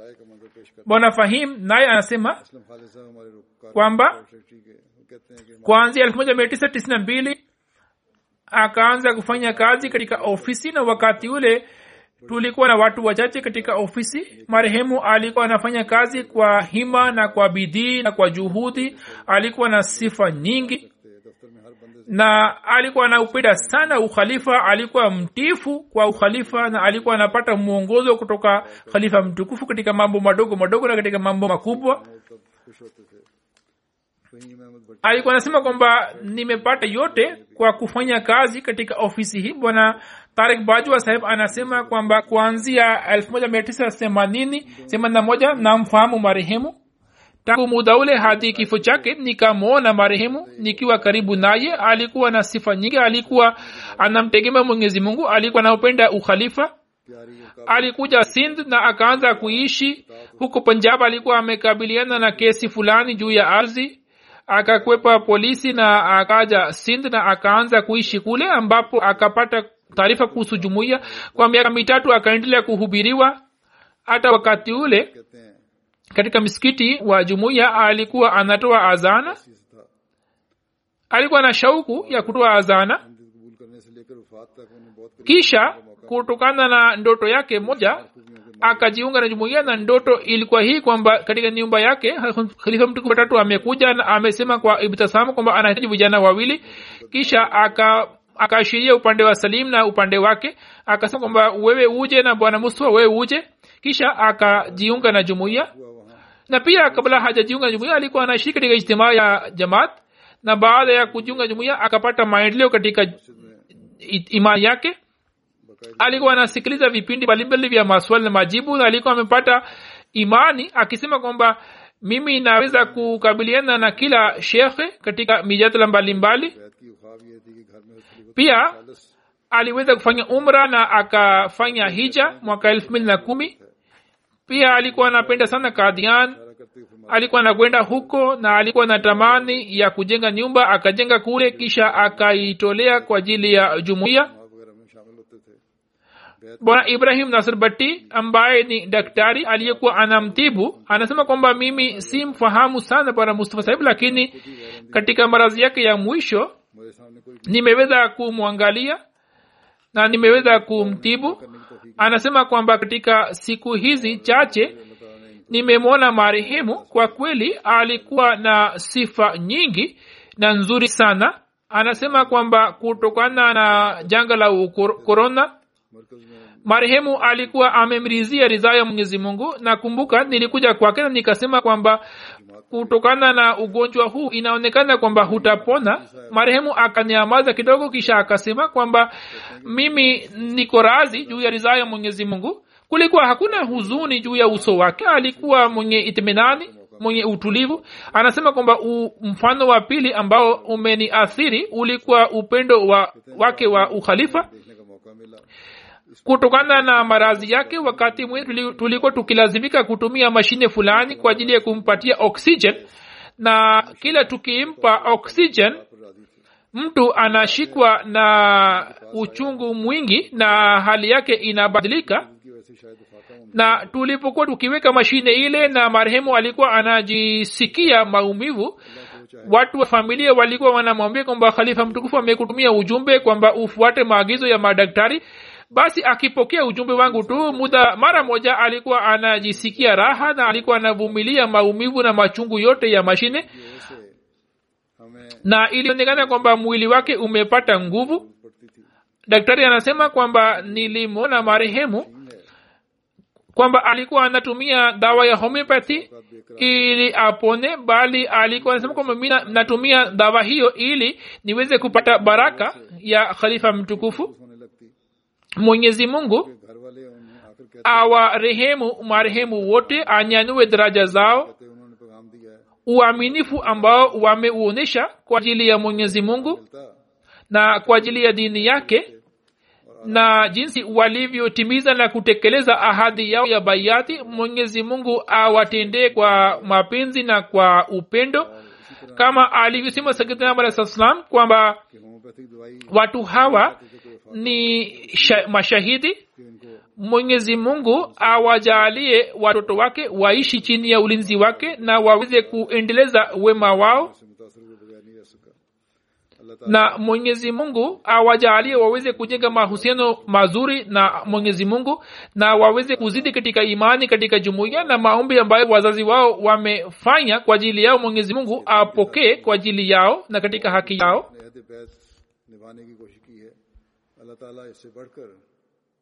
S1: bwana fahim naye anasema kwamba kwanzia elfu moja mia tisa tisini na mbili akaanza kufanya kazi katika ofisi na wakati ule tulikuwa na watu wachache katika ofisi. Marehemu alikuwa anafanya kazi kwa hima na kwa bidii na kwa juhudi. Alikuwa na sifa nyingi na alikuwa anaupenda sana ukhalifa alikuwa mtifu kwa ukhalifa na alikuwa anapata mwongozo kutoka khalifa mtukufu katika mambo madogo madogo na katika mambo makubwa. Alikuwa anasema kwamba nimepata yote kwa kufanya kazi katika ofisi hii. Bwana tarik bajwa sahib anasema kwamba kuanzia 1980 na namfahamu marehemu tangu muda ule hadi kifo chake nikamwona marehemu nikiwa karibu naye. Alikuwa na sifa nyingi alikuwa anamtegemea mwenyezi mungu alikuwa anaupenda ukhalifa. Alikuja sindh na akaanza kuishi huko punjab. Alikuwa amekabiliana na kesi fulani juu ya ardhi. Akakwepa polisi na akaja sindh na akaanza kuishi kule ambapo akapata taarifa kuhusu jumuiya. Kwa miaka mitatu akaendelea kuhubiriwa. Hata wakati ule katika msikiti wa jumuiya alikuwa anatoa azana. Alikuwa na shauku ya kutoa azana. Kisha kutokana na ndoto yake moja akajiunga na jumuiya na ndoto ilikuwa hii kwamba katika nyumba yake khalifa mtukufu watatu amekuja na amesema kwa ibtasamu kwamba anahitaji vijana wawili. Kisha aka akaashiria upande wa salim na upande wake. Akasema kwamba wewe uje na bwana muswa wewe uje. Kisha akajiunga na jumuiya na pia kabla hajajiunga na jumuiya alikuwa anaishi katika ijtimaa ya jamaat na baada ya kujiunga jumuiya akapata maendeleo katika imani yake. Alikuwa anasikiliza vipindi mbalimbali vya maswali na majibu na alikuwa amepata imani akisema kwamba mimi naweza kukabiliana na kila shekhe katika mijadala mbalimbali. Pia aliweza kufanya umra na akafanya hija mwaka elfu mbili na kumi pia alikuwa anapenda sana kadian. Alikuwa anakwenda huko na alikuwa na tamani ya kujenga nyumba akajenga kule kisha akaitolea kwa ajili ya jumuiya. Bwana ibrahim nasr batti ambaye ni daktari aliyekuwa anamtibu anasema kwamba mimi si mfahamu sana bwana mustafa sahibu lakini katika marazi yake ya mwisho nimeweza kumwangalia na nimeweza kumtibu anasema kwamba katika siku hizi chache nimemwona marehemu. Kwa kweli alikuwa na sifa nyingi na nzuri sana. Anasema kwamba kutokana na janga la korona marehemu alikuwa amemrizia ridhaa ya mwenyezi mungu. Nakumbuka nilikuja kwake na nikasema kwamba kutokana na ugonjwa huu inaonekana kwamba hutapona. Marehemu akaniamaza kidogo kisha akasema kwamba mimi niko razi juu ya ridhaa ya mwenyezi mungu. Kulikuwa hakuna huzuni juu ya uso wake. Alikuwa mwenye itminani mwenye utulivu. Anasema kwamba mfano wa pili ambao umeniathiri ulikuwa upendo wa, wake wa ukhalifa kutokana na maradhi yake wakati mwingine tulikuwa tukilazimika kutumia mashine fulani kwa ajili ya kumpatia oxygen. Na kila tukimpa oxygen mtu anashikwa na uchungu mwingi na hali yake inabadilika. Na tulipokuwa tukiweka mashine ile na marehemu alikuwa anajisikia maumivu watu wa familia walikuwa wanamwambia kwamba khalifa mtukufu amekutumia ujumbe kwamba ufuate maagizo ya madaktari basi akipokea ujumbe wangu tu muda mara moja alikuwa anajisikia raha na alikuwa anavumilia maumivu na machungu yote ya mashine. Na ilionekana kwamba mwili wake umepata nguvu. Daktari anasema kwamba nilimwona marehemu kwamba alikuwa anatumia dawa ya homeopathy ili apone bali alikuwa anasema kwamba mi natumia dawa hiyo ili niweze kupata baraka ya khalifa mtukufu mwenyezi mungu awarehemu marehemu wote anyanyue daraja zao uaminifu ambao wameuonyesha kwa ajili ya mwenyezi mungu na kwa ajili ya dini yake na jinsi walivyotimiza na kutekeleza ahadi yao ya baiati mwenyezi mungu awatendee kwa mapenzi na kwa upendo kama alivyosema sakitanam salam kwamba watu hawa ni shah, mashahidi? Mwenyezi mungu awajalie watoto wake waishi chini ya ulinzi wake na waweze kuendeleza wema wao. Na mwenyezi mungu awajalie waweze kujenga mahusiano mazuri na mwenyezi mungu na waweze kuzidi katika imani katika jumuiya na maombi ambayo wazazi wao wamefanya kwa ajili yao. Mwenyezi mungu apokee kwa ajili yao na katika haki yao.
S2: اللہ تعالیٰ اس سے بڑھ کر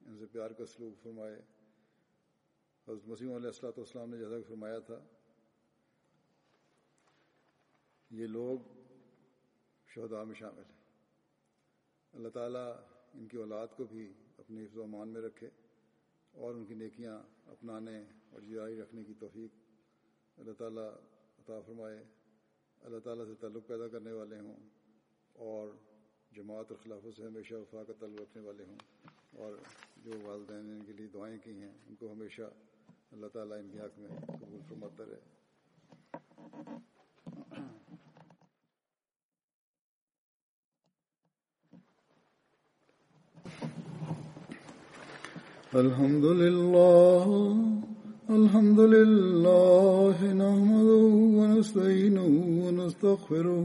S2: ان سے پیار کا سلوک فرمائے۔ حضرت مسیم علیہ السلاۃ والسلام نے جیسا کہ فرمایا تھا، یہ لوگ شہدا میں شامل ہیں۔ اللہ تعالیٰ ان کی اولاد کو بھی اپنے حفظ و امان میں رکھے اور ان کی نیکیاں اپنانے اور جاری رکھنے کی توفیق اللہ تعالیٰ عطا فرمائے۔ اللہ تعالیٰ سے تعلق پیدا کرنے والے ہوں اور جماعت اور خلافت سے ہمیشہ وفا کا طلب رکھنے والے ہوں اور جو والدین نے ان کے لیے دعائیں کی ہیں، ان کو ہمیشہ اللہ تعالیٰ ان کے حق میں قبول فرماتا رہے۔ الحمد لله الحمد لله نحمده ونستعينه ونستغفره